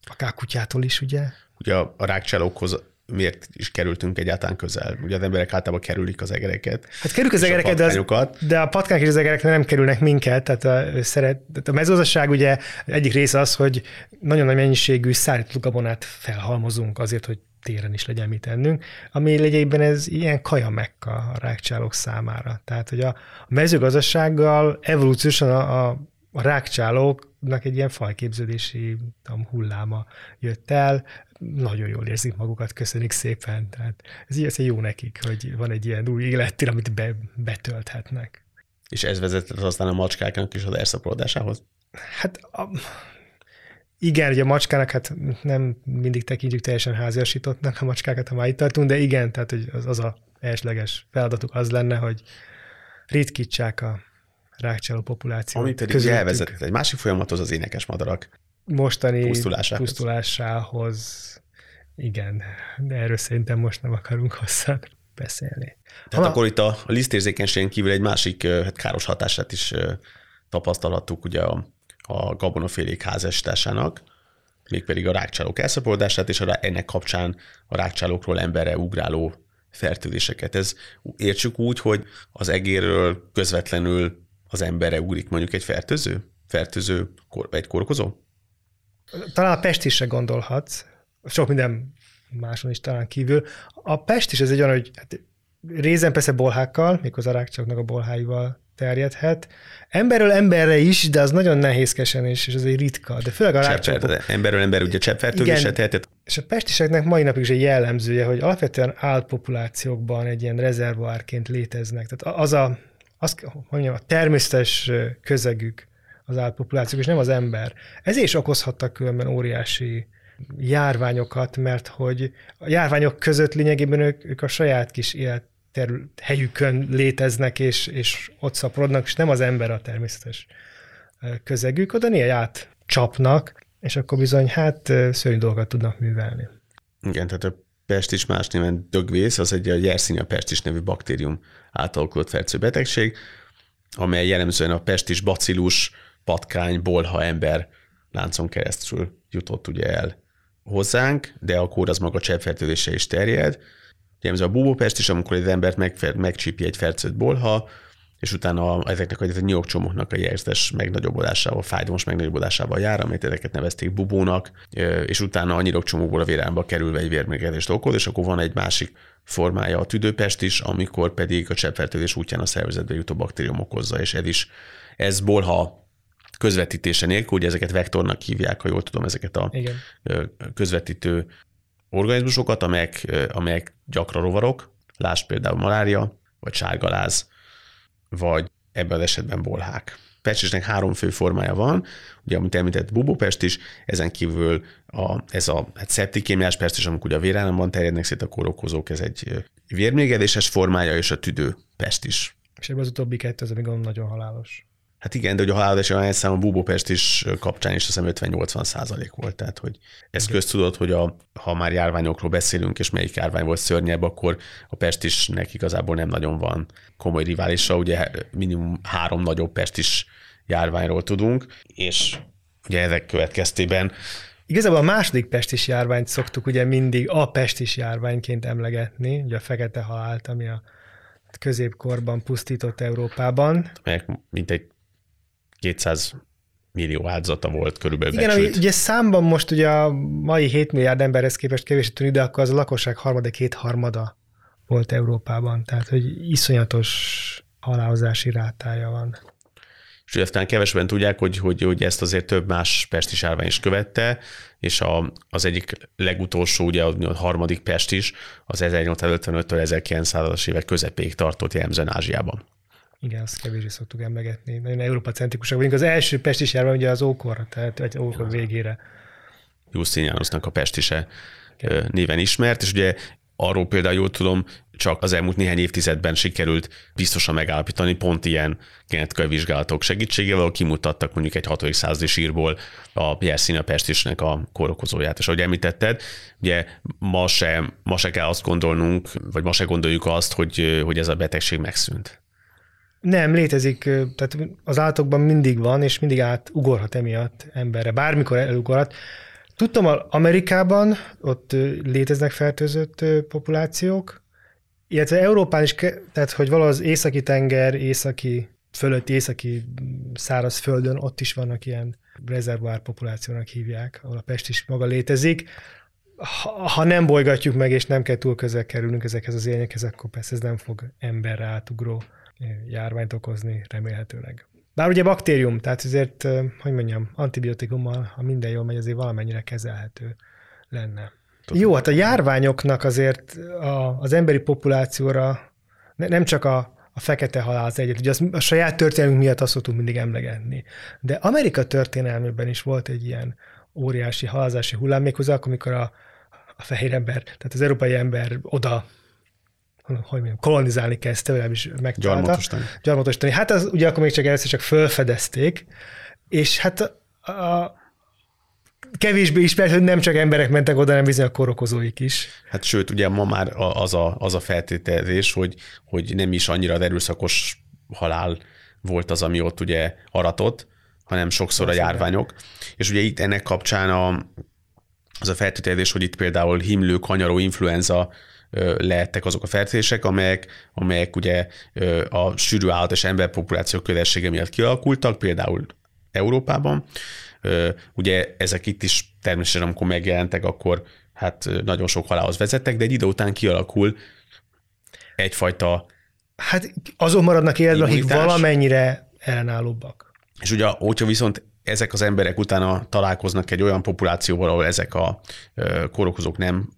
akár kutyától is, ugye? Ugye a rákcsálókhoz miért is kerültünk egyáltalán közel? Ugye az emberek általában kerülik az egereket. Hát kerülik az egereket, de, az, de a patkányok és az egerek nem kerülnek minket, tehát a, szeret, tehát a mezőgazdaság ugye egyik része az, hogy nagyon nagy mennyiségű szállított gabonát felhalmozunk azért, hogy téren is legyen mit ennünk, ami legyében ez ilyen kaja mekka a rákcsálók számára. Tehát, hogy a, a mezőgazdasággal evolúciósan a, a, a rákcsálóknak egy ilyen fajképződési tudom, hulláma jött el, nagyon jól érzik magukat, köszönik szépen. Tehát ez, ez jó nekik, hogy van egy ilyen új élettér, amit be, betölthetnek. És ez vezetett aztán a macskáknak is az elszaporodásához? Hát a, igen, ugye a macskának hát nem mindig tekintjük teljesen háziasítottnak a macskákat, ha már itt tartunk, de igen, tehát hogy az, az a elsleges feladatuk az lenne, hogy ritkítsák a rákcsáló populációt. Ami pedig elvezetett egy másik folyamathoz az énekes madarak mostani pusztulásához. pusztulásához. Igen, de erről szerintem most nem akarunk hosszan beszélni. Tehát ha, akkor itt a, lisztérzékenységen kívül egy másik hát káros hatását is tapasztalhattuk ugye a, a gabonafélék házesításának, mégpedig a rákcsálók elszaporodását, és a, ennek kapcsán a rákcsálókról emberre ugráló fertőzéseket. Ez értsük úgy, hogy az egérről közvetlenül az emberre ugrik mondjuk egy fertőző? Fertőző, egy korkozó? Talán a Pest is se gondolhatsz, sok minden máson is talán kívül. A Pest is ez egy olyan, hogy hát részen persze bolhákkal, méghozzá rákcsoknak a bolháival terjedhet. Emberről emberre is, de az nagyon nehézkesen és ez egy ritka. De főleg a rákcsokok. Emberről ember ugye cseppfertőzése tehetett. És a pestiseknek mai napig is egy jellemzője, hogy alapvetően állatpopulációkban egy ilyen rezervoárként léteznek. Tehát az a, az, mondjam, a természetes közegük, az állatpopulációk, és nem az ember. Ezért is okozhattak különben óriási járványokat, mert hogy a járványok között lényegében ők, ők a saját kis élet helyükön léteznek, és, és ott szaporodnak, és nem az ember a természetes közegük, oda néha át csapnak, és akkor bizony hát szörnyű dolgokat tudnak művelni. Igen, tehát a pestis más néven dögvész, az egy a Yersinia pestis nevű baktérium által fertőző betegség, amely jellemzően a pestis bacillus patkány, bolha ember láncon keresztül jutott ugye el hozzánk, de akkor az maga cseppfertőzése is terjed. Ugye ez a bubópest is, amikor egy embert meg, megcsípi egy fertőzött bolha, és utána ezeknek a nyilokcsomóknak a jelzes megnagyobbodásával, fájdalmas megnagyobbodásával jár, amit ezeket nevezték bubónak, és utána a nyilokcsomókból a vérálba kerülve egy vérmérgezést okoz, és akkor van egy másik formája a tüdőpest is, amikor pedig a cseppfertőzés útján a szervezetbe jutó baktérium okozza, és ez is, ez bolha közvetítése nélkül, ugye ezeket vektornak hívják, ha jól tudom, ezeket a Igen. közvetítő organizmusokat, amelyek, amelyek gyakran rovarok, lásd például malária, vagy sárgaláz, vagy ebben az esetben bolhák. Pestisnek három fő formája van, ugye, amit említett bubópest is, ezen kívül a, ez a hát szeptikémiás pest is, amikor ugye a vérállamban terjednek szét a kórokozók, ez egy vérmégedéses formája, és a tüdő pest is. És ebben az utóbbi kettő, az még nagyon halálos. Hát igen, de hogy a halálozási arányszám a Bubópest is kapcsán is azt hiszem 50-80 százalék volt. Tehát, hogy ez igen. köztudott, hogy a, ha már járványokról beszélünk, és melyik járvány volt szörnyebb, akkor a pestisnek igazából nem nagyon van komoly riválisa. Ugye minimum három nagyobb pestis járványról tudunk, és ugye ezek következtében Igazából a második pestis járványt szoktuk ugye mindig a pestis járványként emlegetni, ugye a fekete halált, ami a középkorban pusztított Európában. Melyek mintegy 200 millió áldozata volt körülbelül Igen, ami ugye számban most ugye a mai 7 milliárd emberhez képest kevés tűnik, de akkor az a lakosság harmadik kétharmada volt Európában, tehát hogy iszonyatos halálozási rátája van. És ugye aztán kevesebben tudják, hogy, hogy, hogy ezt azért több más pesti sárvány is követte, és a, az egyik legutolsó, ugye a harmadik pest is, az 1855-től 1900-as évek közepéig tartott jellemzően Ázsiában. Igen, azt kevésbé szoktuk emlegetni. Nagyon Európa centrikusak vagyunk. Az első pestis járvány ugye az ókor, tehát egy ókor végére. Justinianusnak a pestise néven ismert, és ugye arról például jól tudom, csak az elmúlt néhány évtizedben sikerült biztosan megállapítani pont ilyen genetikai vizsgálatok segítségével, ahol kimutattak mondjuk egy 6. századi sírból a Yersinia pestisnek a kórokozóját. És ahogy említetted, ugye ma se, ma se kell azt gondolnunk, vagy ma se gondoljuk azt, hogy, hogy ez a betegség megszűnt. Nem, létezik, tehát az állatokban mindig van, és mindig átugorhat emiatt emberre, bármikor elugorhat. Tudtam, Amerikában ott léteznek fertőzött populációk, illetve Európán is, tehát hogy valahogy az északi tenger, északi, fölött északi szárazföldön ott is vannak ilyen rezervár populációnak hívják, ahol a pest is maga létezik. Ha, ha nem bolygatjuk meg, és nem kell túl közel kerülnünk ezekhez az élnyekhez, akkor persze ez nem fog emberre átugró járványt okozni remélhetőleg. Bár ugye baktérium, tehát azért, hogy mondjam, antibiotikummal, ha minden jól megy, azért valamennyire kezelhető lenne. Tudom. Jó, hát a járványoknak azért a, az emberi populációra nem csak a, a fekete halál az egyet, ugye az, a saját történelmünk miatt azt szoktunk mindig emlegetni. De Amerika történelmében is volt egy ilyen óriási halázási hullám, méghozzá akkor, amikor a, a fehér ember, tehát az európai ember oda hogy mondjam, kolonizálni kezdte, legalábbis megtalálta. Gyarmatosítani. Gyarmatosítani. Hát az ugye akkor még csak először csak fölfedezték, és hát a, a kevésbé ismert, hogy nem csak emberek mentek oda, hanem bizony a korokozóik is. Hát sőt, ugye ma már az a, az a feltételezés, hogy, hogy nem is annyira erőszakos halál volt az, ami ott ugye aratott, hanem sokszor a járványok. És ugye itt ennek kapcsán a, az a feltételezés, hogy itt például himlő, kanyaró, influenza lehettek azok a fertőzések, amelyek, amelyek ugye a sűrű állat és emberpopuláció közelsége miatt kialakultak, például Európában. Ugye ezek itt is természetesen, amikor megjelentek, akkor hát nagyon sok halálhoz vezettek, de egy idő után kialakul egyfajta Hát azon maradnak életben, akik valamennyire ellenállóbbak. És ugye, hogyha viszont ezek az emberek utána találkoznak egy olyan populációval, ahol ezek a korokozók nem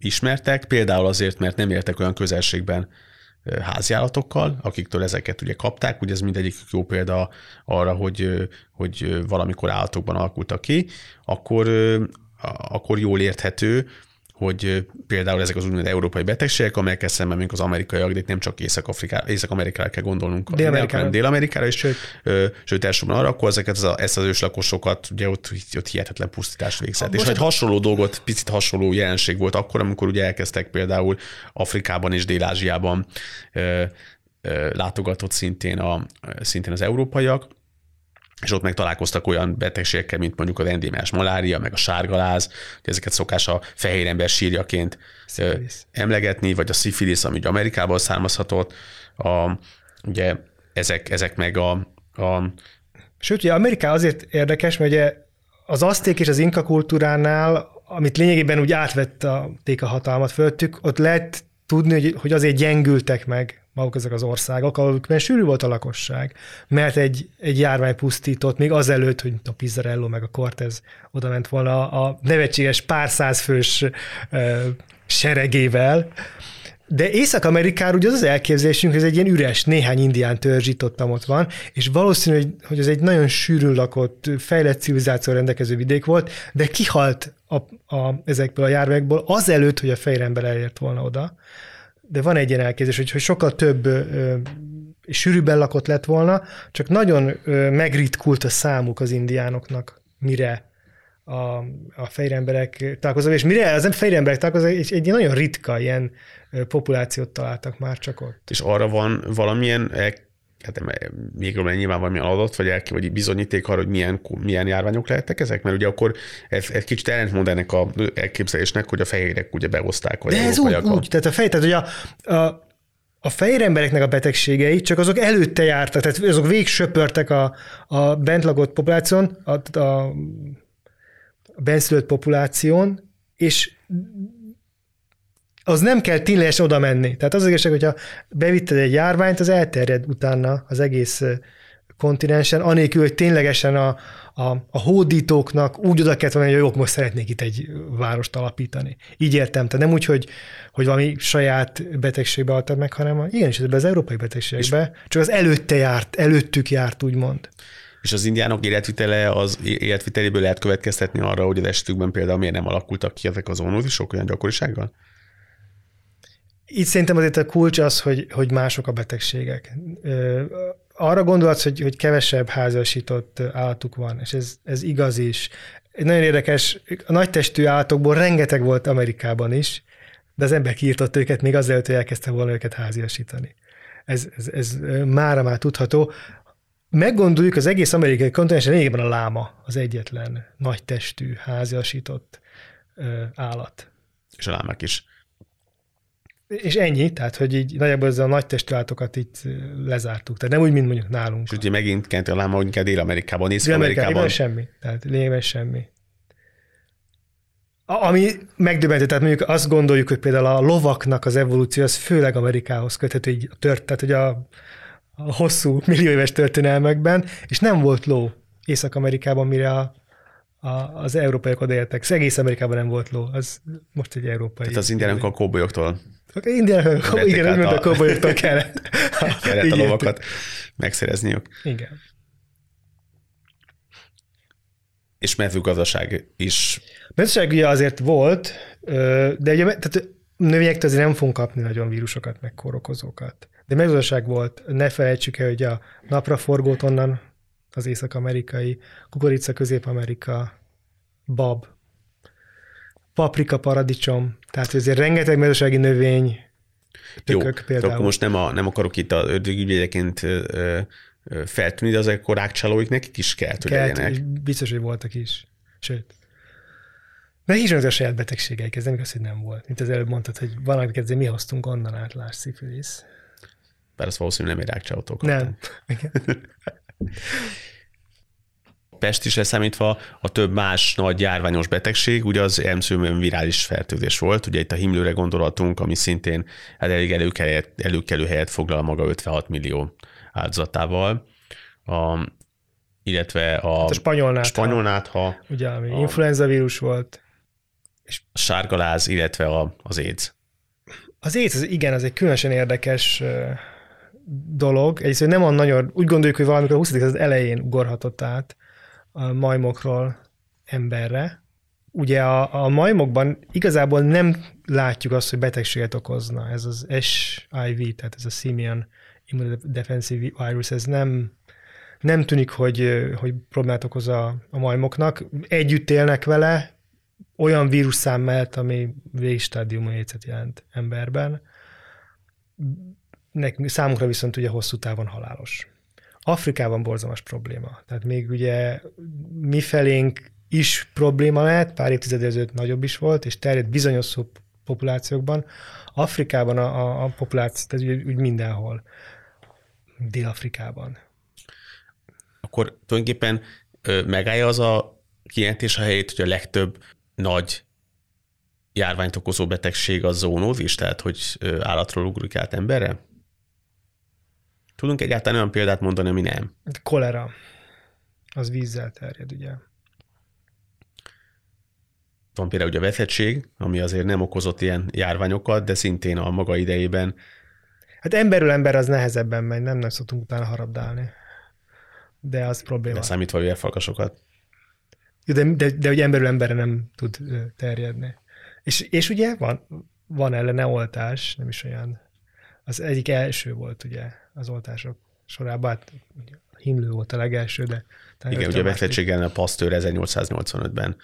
ismertek, például azért, mert nem éltek olyan közelségben háziállatokkal, akiktől ezeket ugye kapták, ugye ez mindegyik jó példa arra, hogy, hogy valamikor állatokban alakultak ki, akkor, akkor jól érthető, hogy például ezek az úgynevezett európai betegségek, amelyekkel szemben még az amerikaiak, de nem csak Észak-Afrikára, Észak-Amerikára kell gondolnunk, Dél-Amerikára, Dél-Amerikára is, sőt, sőt elsősorban arra, akkor ezeket az, ezt az őslakosokat, ugye ott, ott hihetetlen pusztítást végzett. És egy hasonló dolgot, picit hasonló jelenség volt akkor, amikor ugye elkezdtek például Afrikában és Dél-Ázsiában látogatott szintén, a, szintén az európaiak, és ott meg találkoztak olyan betegségekkel, mint mondjuk az endémás malária, meg a sárgaláz, hogy ezeket szokás a fehér ember sírjaként Szifilisz. emlegetni, vagy a szifilisz, ami ugye Amerikából származhatott, a, ugye ezek, ezek meg a, a Sőt, ugye Amerika azért érdekes, mert ugye az aszték és az inka kultúránál, amit lényegében úgy átvették a hatalmat fölöttük, ott lehet tudni, hogy azért gyengültek meg maguk ezek az országok, ahol sűrű volt a lakosság, mert egy, egy járvány pusztított, még azelőtt, hogy a Pizzarello meg a Cortez oda ment volna a nevetséges pár százfős ö, seregével, de Észak-Amerikára ugye az az elképzelésünk, hogy ez egy ilyen üres, néhány indián törzs itt ott, ott van, és valószínű, hogy, hogy ez egy nagyon sűrűn lakott, fejlett civilizáció rendelkező vidék volt, de kihalt a, a, ezekből a járványokból azelőtt, hogy a fehér ember elért volna oda de van egy ilyen elképzelés, hogy, hogy sokkal több ö, sűrűbben lakott lett volna, csak nagyon ö, megritkult a számuk az indiánoknak, mire a, a emberek találkoznak, és mire az fejre emberek találkoznak, és egy nagyon ritka ilyen populációt találtak már csak ott. És arra van valamilyen hát még nyilván valami adat, vagy, el, vagy bizonyíték arra, hogy milyen, milyen járványok lehettek ezek? Mert ugye akkor ez, ez kicsit ellentmond ennek a elképzelésnek, hogy a fehérek ugye behozták. Vagy De ez úgy, úgy, tehát a fej, tehát hogy a, a a fehér embereknek a betegségei csak azok előtte jártak, tehát azok végig söpörtek a, a bent lakott populáción, a, a, a benszülött populáción, és az nem kell ténylegesen oda menni. Tehát az igazság, hogyha bevitted egy járványt, az elterjed utána az egész kontinensen, anélkül, hogy ténylegesen a, a, a hódítóknak úgy oda kellett volna, hogy jók, most szeretnék itt egy várost alapítani. Így értem, tehát nem úgy, hogy, hogy valami saját betegségbe adtad meg, hanem igenis, ebbe az európai betegségbe, csak az előtte járt, előttük járt, úgymond. És az indiánok életvitele, az életviteléből lehet következtetni arra, hogy az esetükben például miért nem alakultak ki ezek az onózisok olyan gyakorisággal? Itt szerintem azért a kulcs az, hogy, hogy mások a betegségek. Arra gondolsz, hogy, hogy kevesebb házasított állatuk van, és ez, ez igaz is. Nagyon érdekes, a nagytestű állatokból rengeteg volt Amerikában is, de az ember kiirtott őket még azelőtt, hogy elkezdte volna őket háziasítani. Ez, ez, ez mára már tudható. Meggondoljuk, az egész amerikai kontinensen lényegében a láma az egyetlen nagy testű, háziasított állat. És a lámák is. És ennyi, tehát hogy így nagyjából ezzel a nagy testülatokat itt lezártuk. Tehát nem úgy, mint mondjuk nálunk. És ugye megint kent a láma, hogy inkább Dél-Amerikában, Észak-Amerikában. semmi. Tehát lényegében semmi. Ami megdöbbentő, tehát mondjuk azt gondoljuk, hogy például a lovaknak az evolúció az főleg Amerikához köthető, így tört, tehát hogy a, a hosszú millió éves történelmekben, és nem volt ló Észak-Amerikában, mire a, a, az európaiak odaértek. Egész Amerikában nem volt ló, az most egy európai. Tehát az indiánok a kóbolyoktól igen, igen, a kóbolyoktól kellett. kellett a lovakat megszerezniük. Igen. És mezőgazdaság is. Mezőgazdaság ugye azért volt, de ugye tehát növényektől azért nem fogunk kapni nagyon vírusokat, meg kórokozókat. De mezőgazdaság volt. Ne felejtsük el, hogy a napraforgót onnan az észak-amerikai, kukorica közép-amerika, bab, paprika, paradicsom, tehát azért rengeteg mezőségi növény, tükök Jó, például. akkor most nem, a, nem akarok itt a ördögügyvédeként feltűnni, de azért akkor rákcsálóik nekik is kell, hogy kellett, legyenek. Biztos, hogy voltak is. Sőt. De is a saját betegségeik, ez nem igaz, hogy nem volt. Mint az előbb mondtad, hogy valamit kezdve mi hoztunk onnan át, láss szifilisz. Bár az valószínűleg nem egy rákcsálótól Nem. Pest is leszámítva a több más nagy járványos betegség, ugye az emszőmön virális fertőzés volt, ugye itt a himlőre gondolatunk, ami szintén hát elég előkelő, előkelő helyet foglal maga 56 millió áldozatával. A, illetve a, hát a spanyolnátha, spanyolnátha ugye, ami a, influenza vírus volt. És a sárgaláz, illetve a, az AIDS. Az AIDS, az, igen, az egy különösen érdekes dolog. Egyrészt, hogy nem a nagyon, úgy gondoljuk, hogy valamikor a 20. az elején ugorhatott át, majmokról emberre. Ugye a, a majmokban igazából nem látjuk azt, hogy betegséget okozna. Ez az SIV, tehát ez a Simian Immunodefensive Virus, ez nem, nem tűnik, hogy, hogy problémát okoz a, a majmoknak. Együtt élnek vele, olyan vírusszám mellett, ami végstádiumú éjszet jelent emberben. Nekünk, számunkra viszont ugye hosszú távon halálos. Afrikában borzalmas probléma. Tehát még ugye mi felénk is probléma lehet, pár évtized ezelőtt nagyobb is volt, és terjed bizonyos populációkban. Afrikában a, a, a populáció, tehát úgy, úgy mindenhol. Dél-Afrikában. Akkor tulajdonképpen ö, megállja az a kijelentés a helyét, hogy a legtöbb nagy járványt okozó betegség a zónózis, tehát hogy állatról ugrik át emberre? Tudunk egyáltalán olyan példát mondani, ami nem? Kolera. Az vízzel terjed, ugye. Van például ugye a veszettség, ami azért nem okozott ilyen járványokat, de szintén a maga idejében. Hát emberről ember az nehezebben megy, nem nem szoktunk utána harabdálni. De az probléma. Leszámítva a vérfalkasokat. De, de, de hogy emberről emberre nem tud terjedni. És, és ugye van, van ellene oltás, nem is olyan. Az egyik első volt ugye az oltások sorában, hát himlő volt a legelső, de... Igen, ugye a betegséggel a Pasteur 1885-ben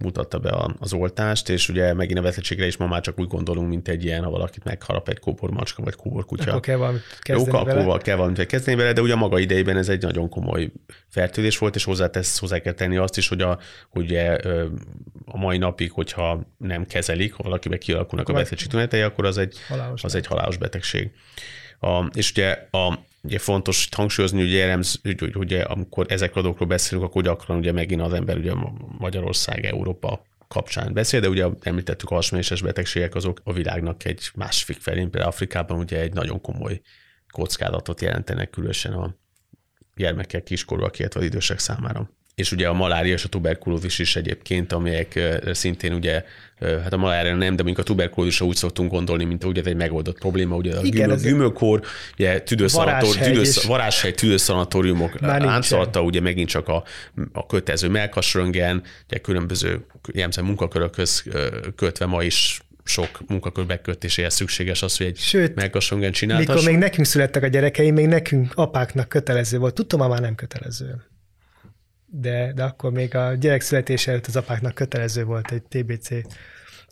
mutatta be az oltást, és ugye megint a veszettségre is ma már csak úgy gondolunk, mint egy ilyen, ha valakit megharap egy kóbormacska vagy kóborkutya. Akkor kell valamit kezdeni Jó, vele. kell valamit kezdeni vele, de ugye a maga idejében ez egy nagyon komoly fertőzés volt, és hozzátesz, hozzá kell tenni azt is, hogy a, ugye, a mai napig, hogyha nem kezelik, ha valakiben kialakulnak akkor a veszettség akkor az egy halálos, az egy halálos betegség. A, és ugye a Ugye fontos hangsúlyozni, hogy, jellemz, hogy, hogy ugye, amikor ezekről a dolgokról beszélünk, akkor gyakran ugye megint az ember ugye Magyarország, Európa kapcsán beszél, de ugye említettük a hasmenéses betegségek, azok a világnak egy másik felén, például Afrikában ugye egy nagyon komoly kockázatot jelentenek, különösen a gyermekek, kiskorúak, illetve az idősek számára és ugye a malária és a tuberkulózis is egyébként, amelyek szintén ugye, hát a malária nem, de mondjuk a tuberkulózisra úgy szoktunk gondolni, mint ugye ez egy megoldott probléma, ugye a Igen, gümökor, ugye tüdőszanatóriumok, varázshely, tüdőszanatóriumok láncolata, ugye megint csak a, a kötező melkasröngen, ugye különböző jellemzően munkakörökhöz kötve ma is sok munkakör bekötéséhez szükséges az, hogy egy Sőt, melkasröngen csináltass. Mikor még nekünk születtek a gyerekeim, még nekünk apáknak kötelező volt. Tudtam, már nem kötelező de, de akkor még a gyerek születése előtt az apáknak kötelező volt egy TBC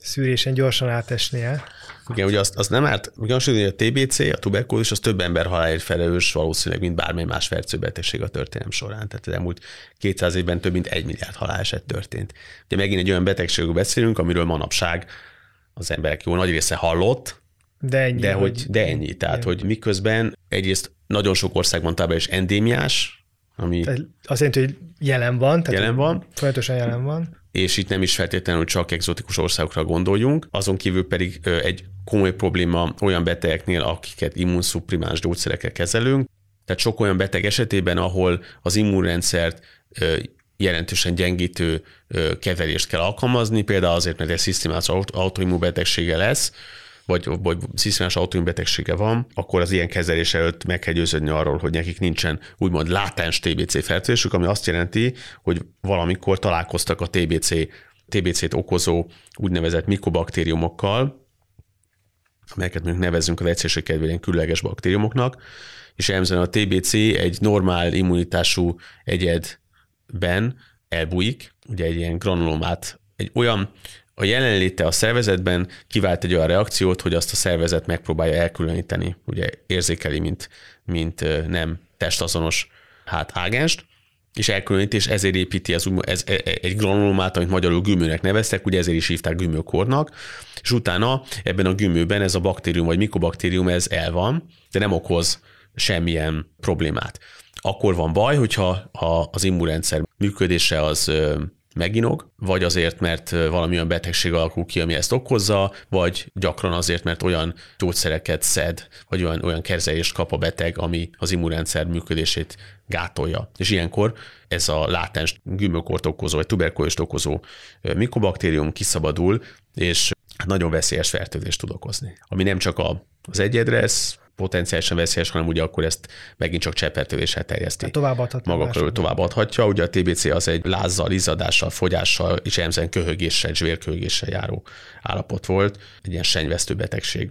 szűrésen gyorsan átesnie. Igen, ugye azt, azt nem árt, hogy a TBC, a tuberkulózis, az több ember halálért felelős valószínűleg, mint bármely más fertőbetegség a történelem során. Tehát az elmúlt 200 évben több mint egy milliárd haláleset történt. Ugye megint egy olyan betegségről beszélünk, amiről manapság az emberek jó nagy része hallott, de ennyi. De, hogy, de ennyi. Tehát, hogy miközben egyrészt nagyon sok országban továbbra is endémiás, ami tehát azt jelenti, hogy jelen van. Tehát jelen van. Folyamatosan jelen van. És itt nem is feltétlenül csak egzotikus országokra gondoljunk, azon kívül pedig egy komoly probléma olyan betegeknél, akiket immunszuprimáns gyógyszerekkel kezelünk. Tehát sok olyan beteg esetében, ahol az immunrendszert jelentősen gyengítő kezelést kell alkalmazni, például azért, mert egy szisztémás autoimmunbetegsége lesz, vagy, vagy szisztémás autoimmunbetegsége van, akkor az ilyen kezelés előtt meg kell győződni arról, hogy nekik nincsen úgymond látens TBC fertőzésük, ami azt jelenti, hogy valamikor találkoztak a TBC, TBC-t okozó úgynevezett mikobaktériumokkal, amelyeket mondjuk nevezünk az egyszerűség kedvéért különleges baktériumoknak, és jellemzően a TBC egy normál immunitású egyedben elbújik, ugye egy ilyen granulomát, egy olyan a jelenléte a szervezetben kivált egy olyan reakciót, hogy azt a szervezet megpróbálja elkülöníteni, ugye érzékeli, mint, mint nem testazonos hát ágenst, és elkülönítés ezért építi az, ez, e, e, egy granulomát, amit magyarul gümőnek neveztek, ugye ezért is hívták gümőkornak, és utána ebben a gümőben ez a baktérium vagy mikobaktérium ez el van, de nem okoz semmilyen problémát. Akkor van baj, hogyha ha az immunrendszer működése az meginog, vagy azért, mert valami olyan betegség alakul ki, ami ezt okozza, vagy gyakran azért, mert olyan gyógyszereket szed, vagy olyan, olyan kezelést kap a beteg, ami az immunrendszer működését gátolja. És ilyenkor ez a látens gümökort okozó, vagy tuberkulóst okozó mikobaktérium kiszabadul, és nagyon veszélyes fertőzést tud okozni. Ami nem csak az egyedre, ez potenciálisan veszélyes, hanem ugye akkor ezt megint csak cseppfertőzéssel terjeszti. Hát továbbadhatja. Maga körül továbbadhatja. Ugye a TBC az egy lázzal, izzadással, fogyással és emzen köhögéssel, zsvérköhögéssel járó állapot volt, egy ilyen senyvesztő betegség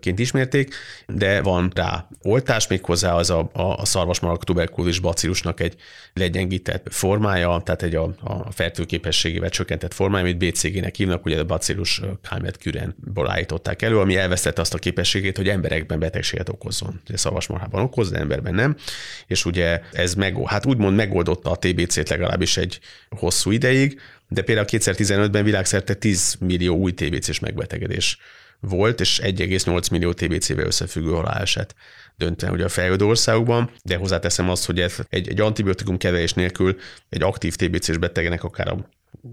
ként ismerték, de van rá oltás, méghozzá az a, a, szarvasmarak tuberkulózis bacillusnak egy legyengített formája, tehát egy a, a fertőképességével csökkentett formája, amit BCG-nek hívnak, ugye a bacillus Calmet kürenból állították elő, ami elvesztette azt a képességét, hogy emberekben betegséget okozzon. Ugye szarvasmarhában okoz, de emberben nem. És ugye ez meg, hát úgymond megoldotta a TBC-t legalábbis egy hosszú ideig, de például 2015-ben világszerte 10 millió új TBC-s megbetegedés volt, és 1,8 millió TBC-vel összefüggő haláleset döntően ugye a fejlődő országokban, de hozzáteszem azt, hogy ez egy, egy antibiotikum kezelés nélkül egy aktív TBC-s betegnek akár a,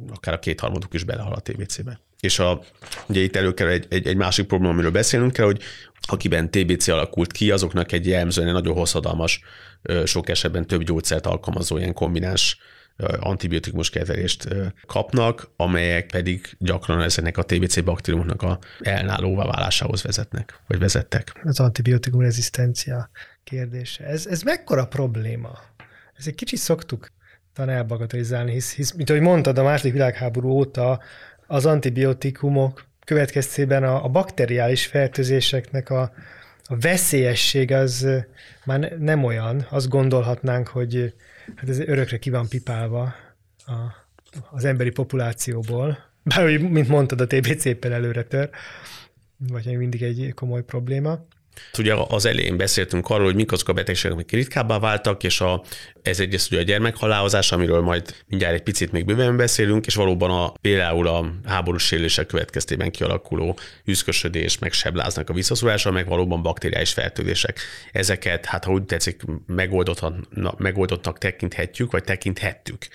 akár a kétharmaduk is belehal a TBC-be. És a, ugye itt előkerül egy, egy, egy másik probléma, amiről beszélnünk kell, hogy akiben TBC alakult ki, azoknak egy jellemzően nagyon hosszadalmas, sok esetben több gyógyszert alkalmazó ilyen kombináns antibiotikumos kezelést kapnak, amelyek pedig gyakran ezeknek a TBC baktériumoknak a elnálóvá válásához vezetnek, vagy vezettek. Az antibiotikum rezisztencia kérdése. Ez, ez mekkora probléma? Ez egy kicsit szoktuk talán elbagatelizálni, hisz, hisz, mint ahogy mondtad, a második világháború óta az antibiotikumok következtében a, a bakteriális fertőzéseknek a, a veszélyesség az már nem olyan. Azt gondolhatnánk, hogy hát ez örökre ki van pipálva a az emberi populációból, bár, mint mondtad, a TBC éppen előre tör, vagy mindig egy komoly probléma. Ugye az elején beszéltünk arról, hogy mik azok a betegségek, amik ritkábbá váltak, és a, ez egyrészt ugye a gyermekhalálozás, amiről majd mindjárt egy picit még bőven beszélünk, és valóban a, például a háborús sérülések következtében kialakuló üszkösödés, meg sebláznak a visszaszolása, meg valóban bakteriális fertőzések. Ezeket, hát ha úgy tetszik, megoldottnak tekinthetjük, vagy tekinthettük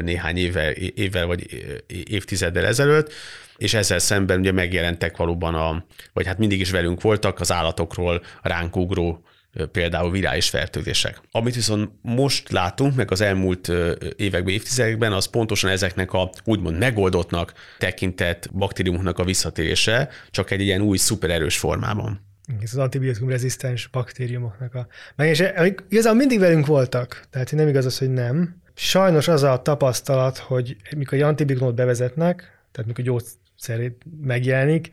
néhány évvel, évvel vagy évtizeddel ezelőtt és ezzel szemben ugye megjelentek valóban a, vagy hát mindig is velünk voltak az állatokról ránk ugró például virális fertőzések. Amit viszont most látunk, meg az elmúlt években, évtizedekben, az pontosan ezeknek a úgymond megoldottnak tekintett baktériumoknak a visszatérése, csak egy ilyen új szupererős formában. Ez az antibiotikum rezisztens baktériumoknak a... Meg és igazából mindig velünk voltak, tehát nem igaz az, hogy nem. Sajnos az a tapasztalat, hogy mikor egy antibiotikumot bevezetnek, tehát mikor gyógyszer megjelenik,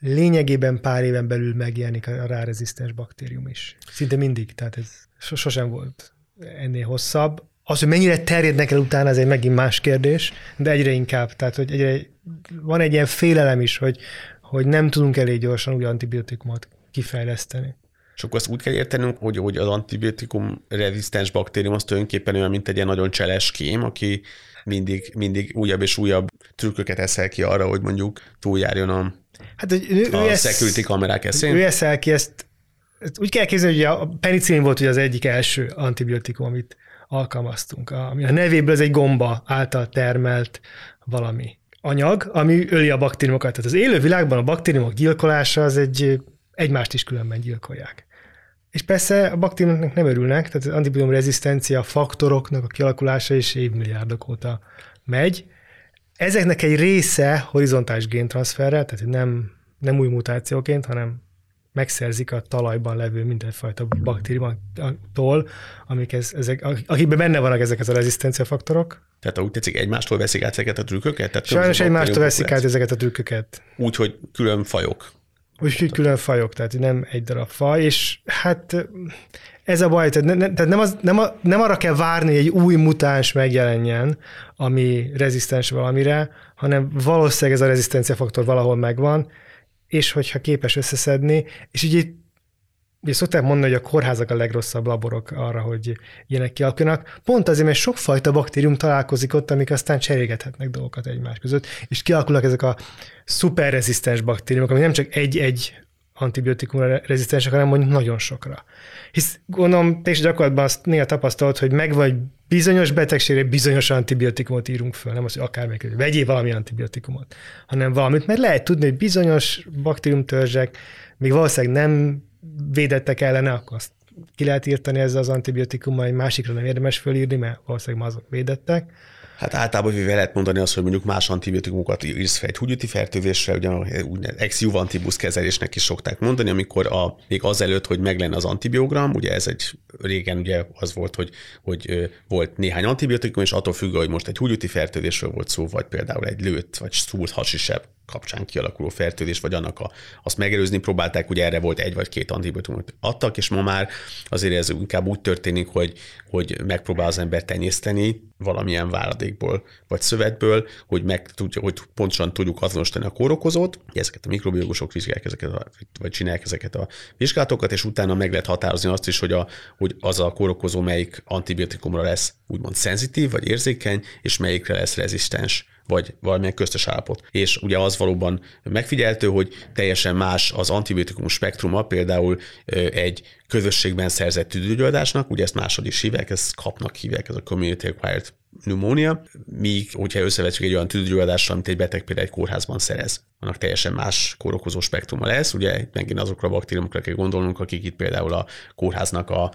lényegében pár éven belül megjelenik a rárezisztens baktérium is. Szinte mindig, tehát ez sosem volt ennél hosszabb. Az, hogy mennyire terjednek el utána, ez egy megint más kérdés, de egyre inkább. Tehát, hogy egyre, van egy ilyen félelem is, hogy, hogy nem tudunk elég gyorsan új antibiotikumot kifejleszteni. És akkor azt úgy kell értenünk, hogy, hogy az antibiotikum rezisztens baktérium az tulajdonképpen olyan, mint egy ilyen nagyon cseles kém, aki mindig, mindig újabb és újabb trükköket eszel ki arra, hogy mondjuk túljárjon a, hát, hogy ő, a ő security ezt, kamerák eszén. Ő eszel ki ezt, ezt úgy kell képzelni, hogy a penicillin volt ugye az egyik első antibiotikum, amit alkalmaztunk, ami a nevéből ez egy gomba által termelt valami anyag, ami öli a baktériumokat. Tehát az élő világban a baktériumok gyilkolása az egy egymást is különben gyilkolják. És persze a baktériumoknak nem örülnek, tehát az antibiotikum rezisztencia faktoroknak a kialakulása is évmilliárdok óta megy. Ezeknek egy része horizontális géntranszferrel, tehát nem, nem új mutációként, hanem megszerzik a talajban levő mindenfajta baktériumoktól, amik ez, ezek, akikben benne vannak ezek az a rezisztencia faktorok. Tehát úgy tetszik, egymástól veszik át ezeket a trükköket? Tehát Sajnos egymástól veszik át ezeket a trükköket. Úgy, hogy külön fajok. Úgyhogy külön fajok, tehát nem egy darab faj, és hát ez a baj, tehát, ne, tehát nem, az, nem, a, nem arra kell várni, hogy egy új mutáns megjelenjen, ami rezisztens valamire, hanem valószínűleg ez a rezisztencia faktor valahol megvan, és hogyha képes összeszedni, és így Ugye szokták mondani, hogy a kórházak a legrosszabb laborok arra, hogy ilyenek kialakulnak. Pont azért, mert sokfajta baktérium találkozik ott, amik aztán cserégethetnek dolgokat egymás között, és kialakulnak ezek a szuperrezisztens baktériumok, amik nem csak egy-egy antibiotikumra rezisztensek, hanem mondjuk nagyon sokra. Hisz gondolom, te is gyakorlatban azt néha tapasztalt, hogy meg vagy bizonyos betegségre bizonyos antibiotikumot írunk föl, nem az, hogy akármelyik, hogy vegyél valami antibiotikumot, hanem valamit, mert lehet tudni, hogy bizonyos baktériumtörzsek még valószínűleg nem védettek ellene, akkor azt ki lehet írtani ezzel az antibiotikummal, egy másikra nem érdemes fölírni, mert valószínűleg azok védettek. Hát általában véve lehet mondani azt, hogy mondjuk más antibiotikumokat írsz fel egy húgyüti fertőzésre, ugye úgynevezett ex juvantibus kezelésnek is szokták mondani, amikor a, még azelőtt, hogy meg lenne az antibiogram, ugye ez egy régen ugye az volt, hogy, hogy volt néhány antibiotikum, és attól függő, hogy most egy húgyüti fertőzésről volt szó, vagy például egy lőtt, vagy szúrt hasisebb kapcsán kialakuló fertőzés, vagy annak a, azt megelőzni próbálták, ugye erre volt egy vagy két antibiotikumot adtak, és ma már azért ez inkább úgy történik, hogy, hogy megpróbál az ember tenyészteni valamilyen váladékból, vagy szövetből, hogy meg tudja, hogy pontosan tudjuk azonosítani a kórokozót, ezeket a mikrobiológusok vizsgálják ezeket, a, vagy csinálják ezeket a vizsgálatokat, és utána meg lehet határozni azt is, hogy, a, hogy az a kórokozó melyik antibiotikumra lesz úgymond szenzitív, vagy érzékeny, és melyikre lesz rezisztens vagy valamilyen köztes állapot. És ugye az valóban megfigyeltő, hogy teljesen más az antibiotikum spektruma, például egy közösségben szerzett tüdőgyulladásnak, ugye ezt másod is hívják, ezt kapnak hívják, ez a community acquired pneumonia, míg hogyha összevetjük egy olyan tüdőgyulladással, amit egy beteg például egy kórházban szerez, annak teljesen más kórokozó spektruma lesz, ugye megint azokra a baktériumokra kell gondolnunk, akik itt például a kórháznak a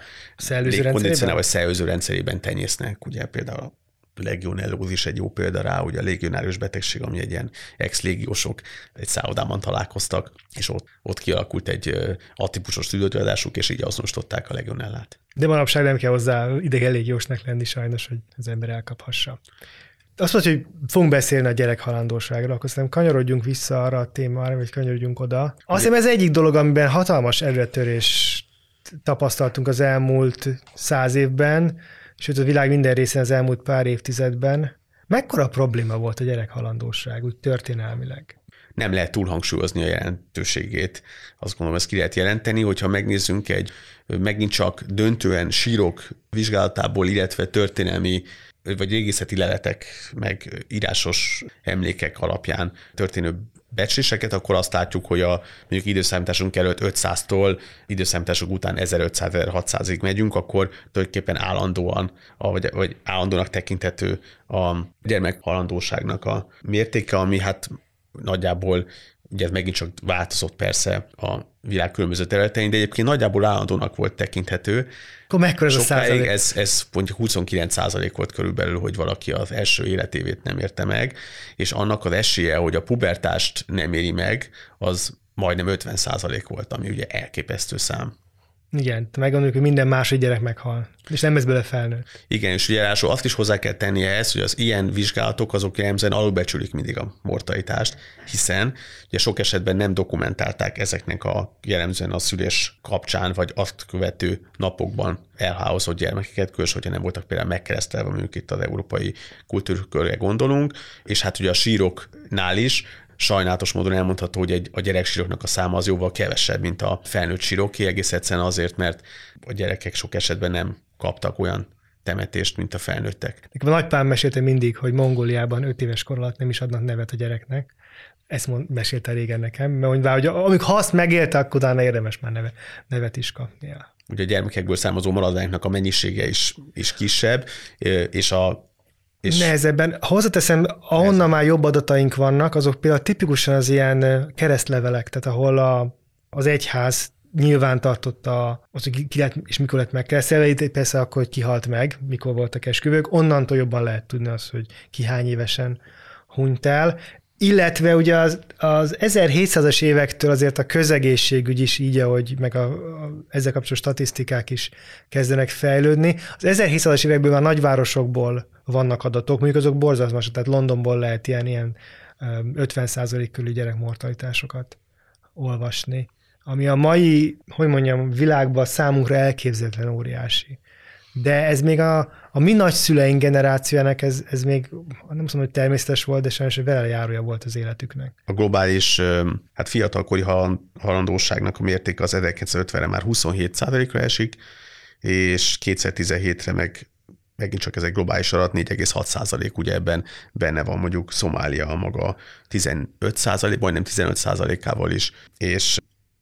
légkondicionál vagy szervező rendszerében tenyésznek, ugye például a legionellózis egy jó példa rá, hogy a légionárius betegség, ami egy ilyen ex-légiósok egy szállodában találkoztak, és ott, ott kialakult egy atípusos tüdőgyulladásuk, és így azonosították a legionellát. De manapság nem kell hozzá idegen légiósnak lenni sajnos, hogy az ember elkaphassa. Azt mondja, hogy fogunk beszélni a gyerek halandóságról, akkor szerintem kanyarodjunk vissza arra a témára, vagy kanyarodjunk oda. Azt hiszem ez egyik dolog, amiben hatalmas erőtörés tapasztaltunk az elmúlt száz évben, sőt a világ minden részén az elmúlt pár évtizedben, Mekkora probléma volt a gyerekhalandóság, úgy történelmileg? Nem lehet túlhangsúlyozni a jelentőségét. Azt gondolom, ezt ki lehet jelenteni, hogyha megnézzünk egy megint csak döntően sírok vizsgálatából, illetve történelmi vagy régészeti leletek, meg írásos emlékek alapján történő becsléseket, akkor azt látjuk, hogy a mondjuk időszámításunk előtt 500-tól időszámításunk után 1500-1600-ig megyünk, akkor tulajdonképpen állandóan, vagy, vagy állandónak tekinthető a gyermekhalandóságnak a mértéke, ami hát nagyjából ugye ez megint csak változott persze a világ különböző területein, de egyébként nagyjából állandónak volt tekinthető. Akkor mekkora ez a százalék? Ez, ez mondjuk 29 százalék volt körülbelül, hogy valaki az első életévét nem érte meg, és annak az esélye, hogy a pubertást nem éri meg, az majdnem 50 százalék volt, ami ugye elképesztő szám. Igen, meggondoljuk, hogy minden második gyerek meghal, és nem ez bele felnőtt. Igen, és ugye azt is hozzá kell tenni ehhez, hogy az ilyen vizsgálatok azok jellemzően alulbecsülik mindig a mortalitást, hiszen ugye sok esetben nem dokumentálták ezeknek a jellemzően a szülés kapcsán, vagy azt követő napokban elháozott gyermekeket, különösen, hogyha nem voltak például megkeresztelve, mondjuk itt az európai kultúrkörre gondolunk, és hát ugye a síroknál is sajnálatos módon elmondható, hogy egy, a gyereksíroknak a száma az jóval kevesebb, mint a felnőtt síroké, egész egyszerűen azért, mert a gyerekek sok esetben nem kaptak olyan temetést, mint a felnőttek. Nekem a nagypám mesélte mindig, hogy Mongóliában 5 éves kor alatt nem is adnak nevet a gyereknek. Ezt mond, mesélte régen nekem, mert mondvá, hogy amikor ha azt megélte, akkor utána érdemes már neve, nevet is kapnia. Ugye a gyermekekből származó maradványoknak a mennyisége is, is kisebb, és a és Nehezebben. Hozzáteszem, ahonnan nehezebben. már jobb adataink vannak, azok például tipikusan az ilyen keresztlevelek, tehát ahol a, az egyház nyilván tartotta az, hogy ki lett, és mikor lett megkeresztelve, persze akkor, hogy kihalt meg, mikor voltak esküvők, onnantól jobban lehet tudni az, hogy ki hány évesen hunyt el. Illetve ugye az, az 1700-as évektől azért a közegészségügy is így, ahogy meg a, a, ezzel kapcsolatos statisztikák is kezdenek fejlődni. Az 1700-as évekből már nagyvárosokból vannak adatok, mondjuk azok borzalmasak, tehát Londonból lehet ilyen, ilyen 50% körül gyerekmortalitásokat olvasni, ami a mai, hogy mondjam, világban számunkra elképzelhetően óriási. De ez még a, a mi nagyszüleink generációjának ez, ez még nem mondom, hogy természetes volt, de sajnos vele járója volt az életüknek. A globális hát fiatalkori halandóságnak a mértéke az 1950-re már 27 ra esik, és 2017-re meg megint csak ez egy globális adat, 4,6 százalék, ugye ebben benne van mondjuk Szomália a maga 15 százalék, majdnem 15 százalékával is, és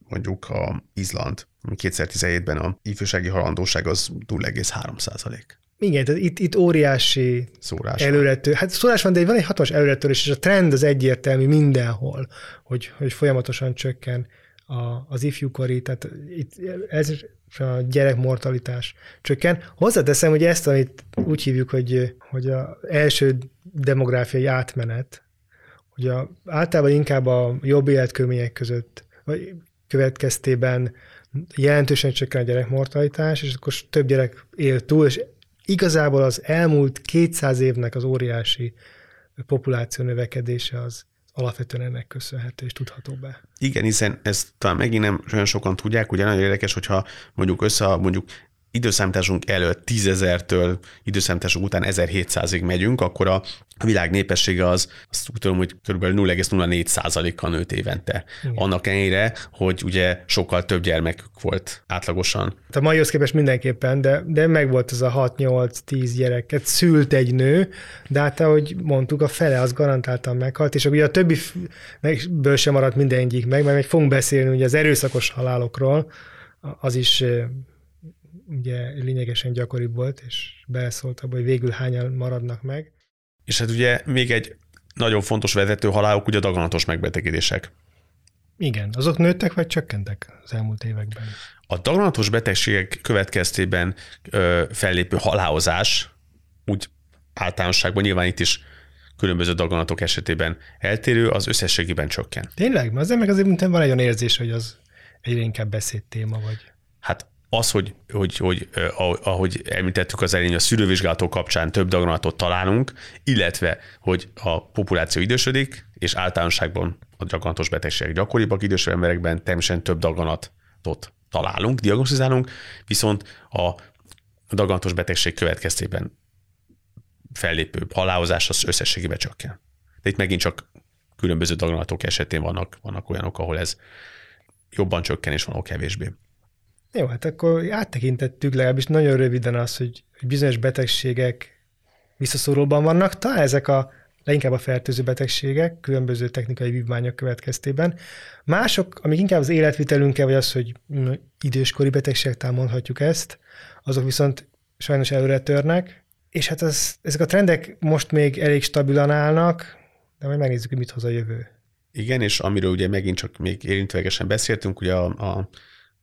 mondjuk a Izland, 2017-ben a ifjúsági halandóság az 0,3 százalék. Igen, tehát itt, itt óriási szórás előrető. Hát szórás van, de van egy hatalmas előretörés, és a trend az egyértelmű mindenhol, hogy, hogy folyamatosan csökken a, az ifjúkori, tehát itt ez a gyerekmortalitás csökken. Hozzáteszem, hogy ezt, amit úgy hívjuk, hogy, hogy az első demográfiai átmenet, hogy a, általában inkább a jobb életkörülmények között, vagy következtében jelentősen csökken a gyerekmortalitás, és akkor több gyerek él túl, és igazából az elmúlt 200 évnek az óriási populáció növekedése az alapvetően ennek köszönhető és tudható be. Igen, hiszen ezt talán megint nem olyan sokan tudják, ugye nagyon érdekes, hogyha mondjuk össze, mondjuk időszámításunk előtt tízezertől időszámításunk után 1700-ig megyünk, akkor a világ népessége az, azt úgy tudom, hogy kb. 0,04%-kal nőtt évente. Igen. Annak ellenére, hogy ugye sokkal több gyermek volt átlagosan. A maihoz képest mindenképpen, de, de meg volt ez a 6-8-10 gyereket szült egy nő, de hát ahogy mondtuk, a fele az garantáltan meghalt, és ugye a többi ből sem maradt mindegyik meg, mert meg fogunk beszélni ugye az erőszakos halálokról, az is ugye lényegesen gyakoribb volt, és beleszólt abba, hogy végül hányan maradnak meg. És hát ugye még egy nagyon fontos vezető halálok, ugye a daganatos megbetegedések. Igen, azok nőttek vagy csökkentek az elmúlt években? A daganatos betegségek következtében ö, fellépő halálozás, úgy általánosságban nyilván itt is különböző daganatok esetében eltérő, az összességében csökken. Tényleg? Azért meg azért van egy olyan érzés, hogy az egyre inkább beszéd téma vagy. Hát az, hogy, hogy, hogy ahogy említettük az elején, a szűrővizsgálatok kapcsán több daganatot találunk, illetve, hogy a populáció idősödik, és általánosságban a daganatos betegségek gyakoribbak idősebb emberekben, természetesen több daganatot találunk, diagnosztizálunk, viszont a daganatos betegség következtében fellépő halálozás az összességében csökken. De itt megint csak különböző daganatok esetén vannak, vannak olyanok, ahol ez jobban csökken, és van kevésbé. Jó, hát akkor áttekintettük legalábbis nagyon röviden az, hogy bizonyos betegségek visszaszorulban vannak. Talán ezek a leginkább a fertőző betegségek, különböző technikai vívmányok következtében. Mások, amik inkább az életvitelünkkel, vagy az, hogy időskori betegségek mondhatjuk ezt, azok viszont sajnos előre törnek, és hát az, ezek a trendek most még elég stabilan állnak, de majd megnézzük, hogy mit hoz a jövő. Igen, és amiről ugye megint csak még érintőlegesen beszéltünk, ugye a, a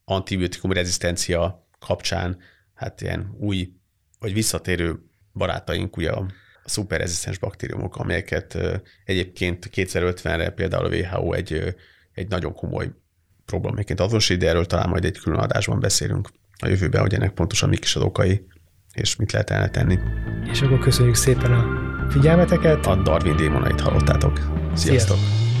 antibiotikum rezisztencia kapcsán, hát ilyen új vagy visszatérő barátaink, ugye a szuperrezisztens baktériumok, amelyeket egyébként 2050-re például a WHO egy, egy nagyon komoly problémaként azonosít, de erről talán majd egy külön adásban beszélünk a jövőben, hogy ennek pontosan mik is az okai, és mit lehet elne tenni. És akkor köszönjük szépen a figyelmeteket. A Darwin démonait hallottátok. Sziasztok! Sziasztok.